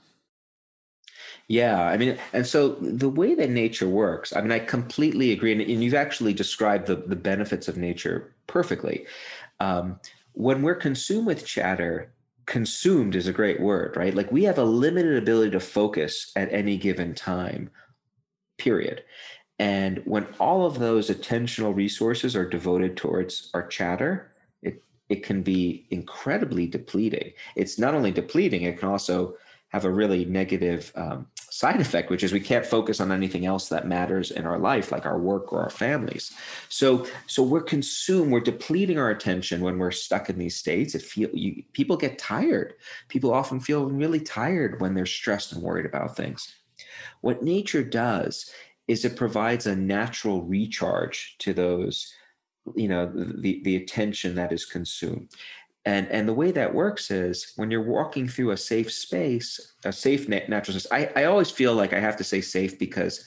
Yeah, I mean, and so the way that nature works, I mean, I completely agree, and, and you've actually described the the benefits of nature perfectly. Um, when we're consumed with chatter, consumed is a great word, right? Like we have a limited ability to focus at any given time, period. And when all of those attentional resources are devoted towards our chatter, it it can be incredibly depleting. It's not only depleting; it can also have a really negative um, side effect, which is we can't focus on anything else that matters in our life, like our work or our families. So, so we're consumed, we're depleting our attention when we're stuck in these states. It feel you, people get tired. People often feel really tired when they're stressed and worried about things. What nature does is it provides a natural recharge to those you know the the attention that is consumed and and the way that works is when you're walking through a safe space a safe natural space I, I always feel like i have to say safe because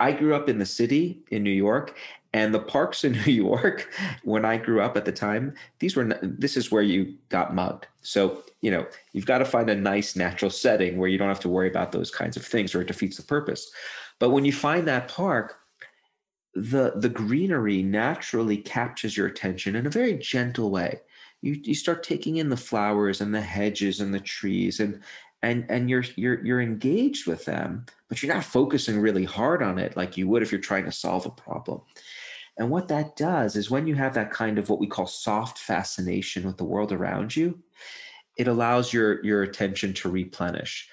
i grew up in the city in new york and the parks in new york when i grew up at the time these were this is where you got mugged. So you know you've got to find a nice natural setting where you don't have to worry about those kinds of things or it defeats the purpose. But when you find that park the the greenery naturally captures your attention in a very gentle way you you start taking in the flowers and the hedges and the trees and and and you're you're you're engaged with them but you're not focusing really hard on it like you would if you're trying to solve a problem. And what that does is when you have that kind of what we call soft fascination with the world around you it allows your your attention to replenish.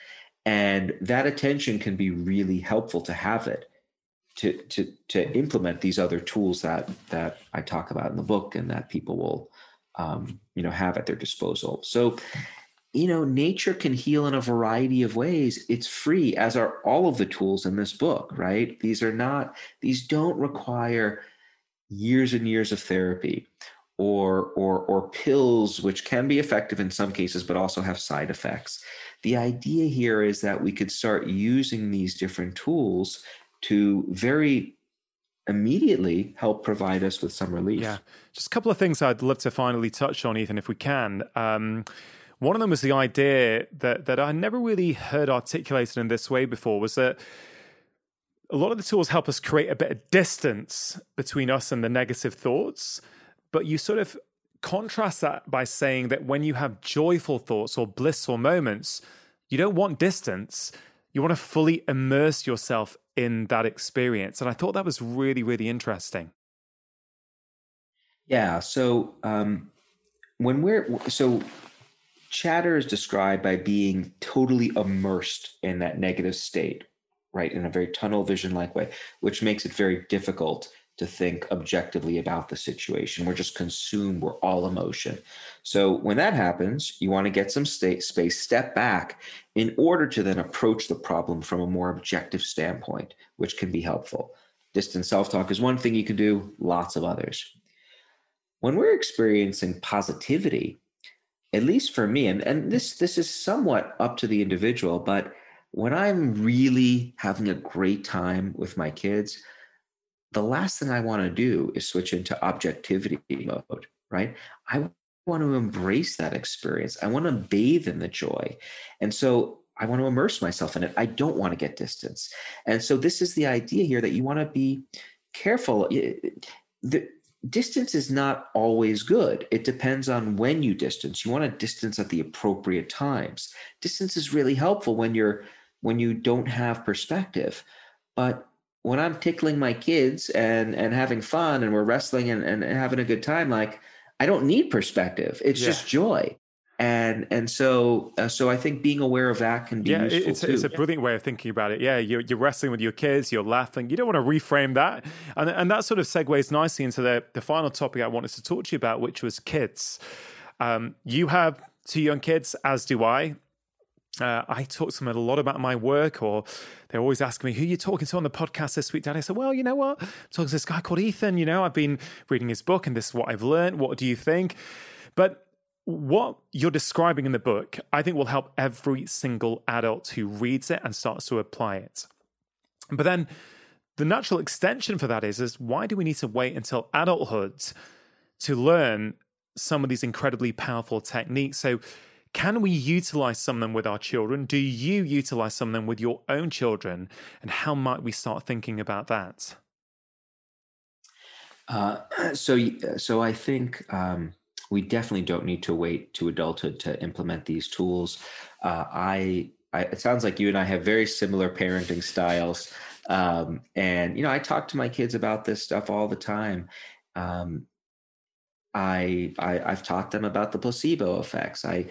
And that attention can be really helpful to have it to to to implement these other tools that that I talk about in the book and that people will um, you know have at their disposal. So you know nature can heal in a variety of ways. It's free as are all of the tools in this book right? These are not these don't require years and years of therapy or or or pills which can be effective in some cases but also have side effects. The idea here is that we could start using these different tools to very immediately help provide us with some relief. Yeah. Just a couple of things i'd love to finally touch on ethan if we can. Um, one of them was the idea that that i never really heard articulated in this way before was that a lot of the tools help us create a bit of distance between us and the negative thoughts but you sort of contrast that by saying that when you have joyful thoughts or blissful moments, you don't want distance. You want to fully immerse yourself in that experience. And I thought that was really, really interesting. Yeah. So um, when we're, so chatter is described by being totally immersed in that negative state, right? In a very tunnel vision like way, which makes it very difficult to think objectively about the situation. We're just consumed, we're all emotion. So when that happens, you want to get some state space, step back in order to then approach the problem from a more objective standpoint, which can be helpful. Distant self talk is one thing you can do, lots of others. When we're experiencing positivity, at least for me, and, and this this is somewhat up to the individual, but when I'm really having a great time with my kids, the last thing I want to do is switch into objectivity mode, right? I want to embrace that experience. I want to bathe in the joy. And so I want to immerse myself in it. I don't want to get distance. And so this is the idea here that you want to be careful. The distance is not always good. It depends on when you distance. You want to distance at the appropriate times. Distance is really helpful when you're when you don't have perspective. But when I'm tickling my kids and and having fun and we're wrestling and, and having a good time, like I don't need perspective. It's yeah. just joy. And and so uh, so I think being aware of that can be yeah, useful it's, too. it's a brilliant way of thinking about it. Yeah, you're, you're wrestling with your kids, you're laughing. You don't want to reframe that, and and that sort of segues nicely into the the final topic I wanted to talk to you about, which was kids. Um, you have two young kids, as do I. Uh, I talk to them a lot about my work, or they're always asking me, Who you talking to on the podcast this week, Dad? I said, Well, you know what? I'm talking to this guy called Ethan. You know, I've been reading his book, and this is what I've learned. What do you think? But what you're describing in the book, I think will help every single adult who reads it and starts to apply it. But then the natural extension for that is, is why do we need to wait until adulthood to learn some of these incredibly powerful techniques? So can we utilize some of them with our children? Do you utilize some of them with your own children? And how might we start thinking about that? Uh, so, so I think um, we definitely don't need to wait to adulthood to implement these tools. Uh, I, I, it sounds like you and I have very similar parenting styles, um, and you know, I talk to my kids about this stuff all the time. Um, I, I have taught them about the placebo effects. I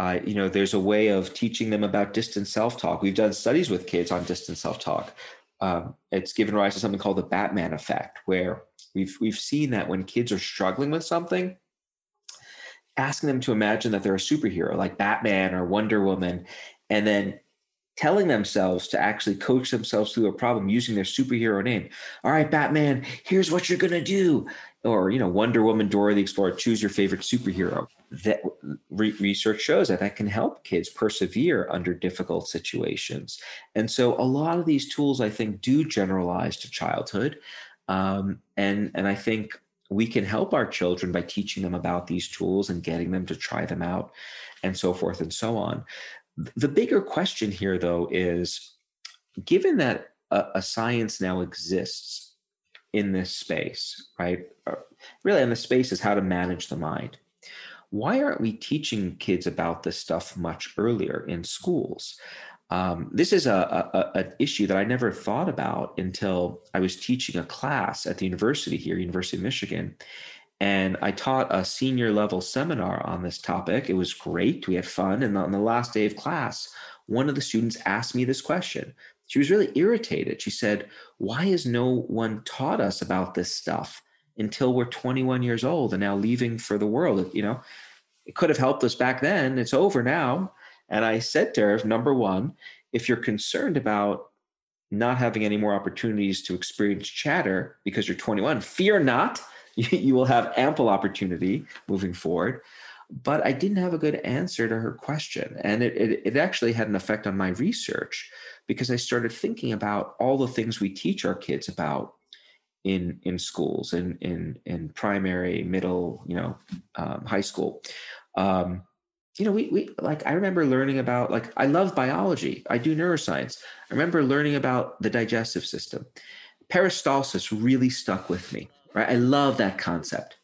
uh, you know, there's a way of teaching them about distant self-talk. We've done studies with kids on distant self-talk. Um, it's given rise to something called the Batman effect, where we've we've seen that when kids are struggling with something, asking them to imagine that they're a superhero like Batman or Wonder Woman, and then telling themselves to actually coach themselves through a problem using their superhero name. All right, Batman, here's what you're gonna do or you know wonder woman dora the explorer choose your favorite superhero that re- research shows that that can help kids persevere under difficult situations and so a lot of these tools i think do generalize to childhood um, and and i think we can help our children by teaching them about these tools and getting them to try them out and so forth and so on the bigger question here though is given that a, a science now exists in this space, right? Uh, really, in the space is how to manage the mind. Why aren't we teaching kids about this stuff much earlier in schools? Um, this is a, an issue that I never thought about until I was teaching a class at the university here, University of Michigan. And I taught a senior level seminar on this topic. It was great. We had fun. And on the last day of class, one of the students asked me this question. She was really irritated. She said, Why has no one taught us about this stuff until we're 21 years old and now leaving for the world? You know, it could have helped us back then. It's over now. And I said to her, number one, if you're concerned about not having any more opportunities to experience chatter because you're 21, fear not. You will have ample opportunity moving forward but I didn't have a good answer to her question. And it, it, it, actually had an effect on my research because I started thinking about all the things we teach our kids about in in schools in in in primary middle you know um, high school. Um, you know we, we like i remember learning about like i love biology. I do neuroscience. I remember learning about the digestive system. Peristalsis really stuck with me right? I love that concept.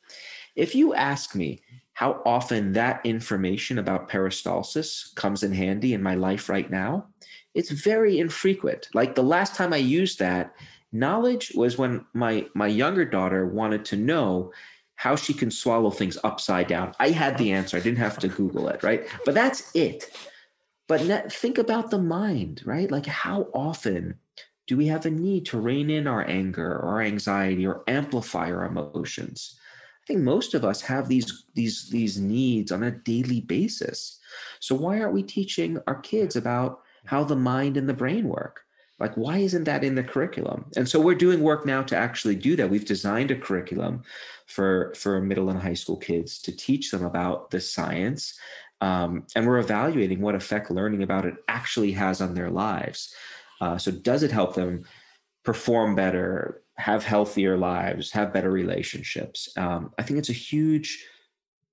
If you ask me how often that information about peristalsis comes in handy in my life right now, it's very infrequent. Like the last time I used that knowledge was when my my younger daughter wanted to know how she can swallow things upside down. I had the answer. I didn't have to Google it, right? But that's it. But think about the mind, right? Like how often do we have a need to rein in our anger or anxiety or amplify our emotions? I think most of us have these these these needs on a daily basis. So why aren't we teaching our kids about how the mind and the brain work? Like why isn't that in the curriculum? And so we're doing work now to actually do that. We've designed a curriculum for for middle and high school kids to teach them about the science, um, and we're evaluating what effect learning about it actually has on their lives. Uh, so does it help them perform better, have healthier lives, have better relationships. Um, I think it's a huge,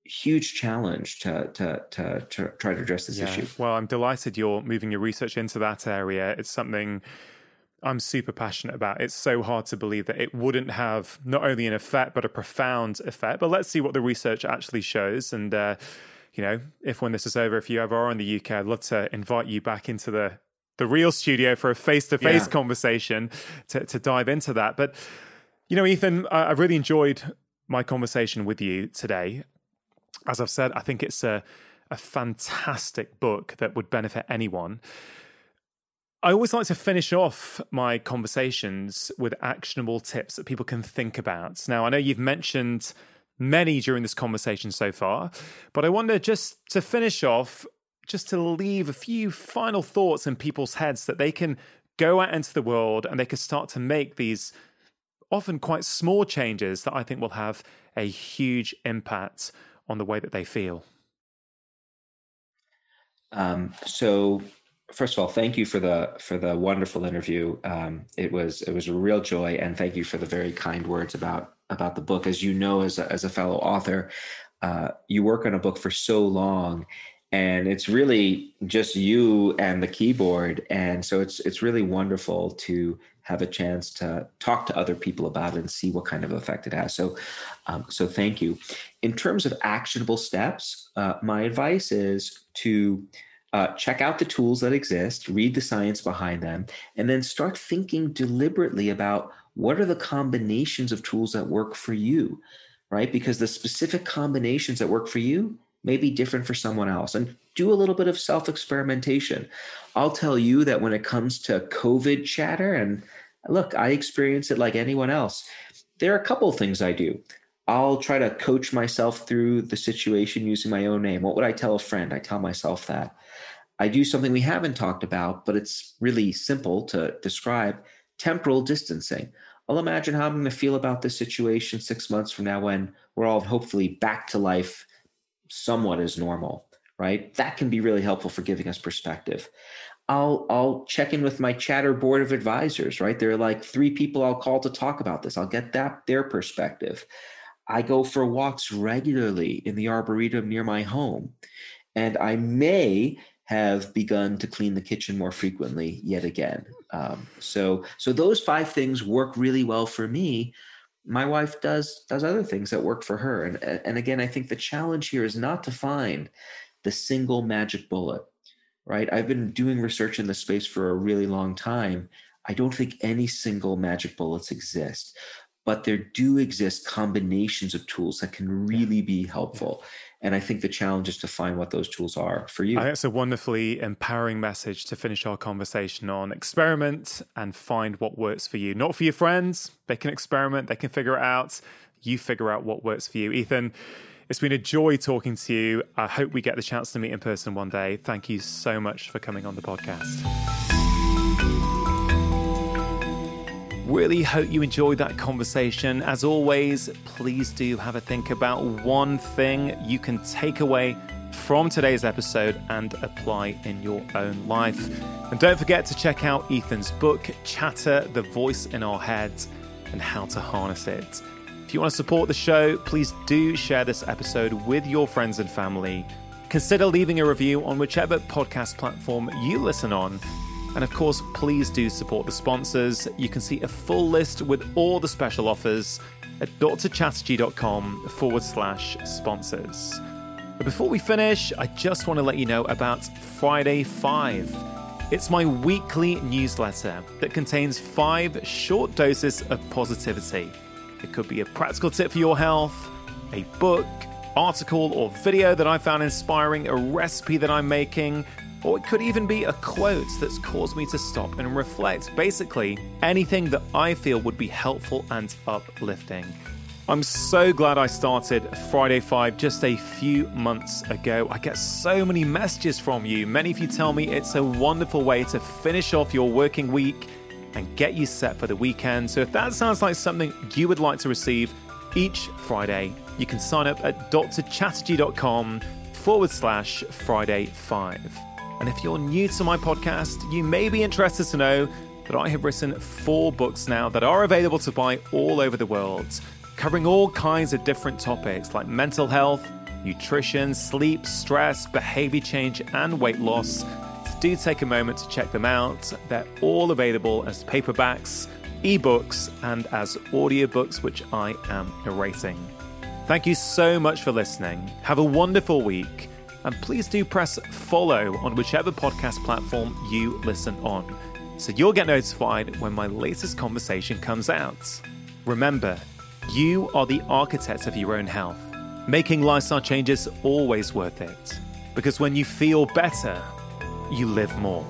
huge challenge to to to, to try to address this yeah. issue. Well, I'm delighted you're moving your research into that area. It's something. I'm super passionate about. It's so hard to believe that it wouldn't have not only an effect but a profound effect. But let's see what the research actually shows. And uh, you know, if when this is over, if you ever are in the UK, I'd love to invite you back into the the real studio for a face to face conversation to, to dive into that. But, you know, Ethan, I, have really enjoyed my conversation with you today. As I've said, I think it's a, a fantastic book that would benefit anyone. I always like to finish off my conversations with actionable tips that people can think about. Now, I know you've mentioned many during this conversation so far, but I wonder just to finish off, just to leave a few final thoughts in people's heads that they can go out into the world and they can start to make these often quite small changes that I think will have a huge impact on the way that they feel. Um, so first of all, thank you for the for the wonderful interview. Um, it was it was a real joy, and thank you for the very kind words about about the book. As you know, as a, as a fellow author, uh, you work on a book for so long, and it's really just you and the keyboard and so it's it's really wonderful to have a chance to talk to other people about it and see what kind of effect it has. So um, so thank you. In terms of actionable steps uh, my advice is to uh, check out the tools that exist read the science behind them and then start thinking deliberately about what are the combinations of tools that work for you right? Because the specific combinations that work for you may be different for someone else and do a little bit of self experimentation. I'll tell you that when it comes to COVID chatter, and look, I experience it like anyone else, there are a couple of things I do. I'll try to coach myself through the situation using my own name. What would I tell a friend? I tell myself that. I do something we haven't talked about, but it's really simple to describe temporal distancing. I'll imagine how I'm going to feel about this situation six months from now when we're all hopefully back to life somewhat as normal, right? That can be really helpful for giving us perspective. I'll I'll check in with my chatter board of advisors, right? There are like three people I'll call to talk about this. I'll get that their perspective. I go for walks regularly in the arboretum near my home. And I may have begun to clean the kitchen more frequently yet again. Um, so so those five things work really well for me my wife does does other things that work for her. And and again i think the challenge here is not to find the single magic bullet right? I've been doing research in this space for a really long time. I don't think any single magic bullets exist but there do exist combinations of tools that can really be helpful And I think the challenge is to find what those tools are for you. It's a wonderfully empowering message to finish our conversation on. Experiment and find what works for you. Not for your friends. They can experiment, they can figure it out. You figure out what works for you. Ethan, it's been a joy talking to you. I hope we get the chance to meet in person one day. Thank you so much for coming on the podcast. Really hope you enjoyed that conversation. As always, please do have a think about one thing you can take away from today's episode and apply in your own life. And don't forget to check out Ethan's book, Chatter The Voice in Our Heads and How to Harness It. If you want to support the show, please do share this episode with your friends and family. Consider leaving a review on whichever podcast platform you listen on and of course, please do support the sponsors. You can see a full list with all the special offers at drchatterjee.com forward slash sponsors. But before we finish, I just want to let you know about Friday 5. It's my weekly newsletter that contains five short doses of positivity. It could be a practical tip for your health, a book, article, or video that I found inspiring, a recipe that I'm making or it could even be a quote that's caused me to stop and reflect. Basically, anything that I feel would be helpful and uplifting. I'm so glad I started Friday 5 just a few months ago. I get so many messages from you. Many of you tell me it's a wonderful way to finish off your working week and get you set for the weekend. So if that sounds like something you would like to receive each Friday, you can sign up at drchatterjee.com forward slash Friday 5. And if you're new to my podcast, you may be interested to know that I have written four books now that are available to buy all over the world, covering all kinds of different topics like mental health, nutrition, sleep, stress, behavior change, and weight loss. So do take a moment to check them out. They're all available as paperbacks, ebooks, and as audiobooks, which I am narrating. Thank you so much for listening. Have a wonderful week and please do press follow on whichever podcast platform you listen on so you'll get notified when my latest conversation comes out. Remember, you are the architect of your own health. Making lifestyle changes always worth it because when you feel better, you live more.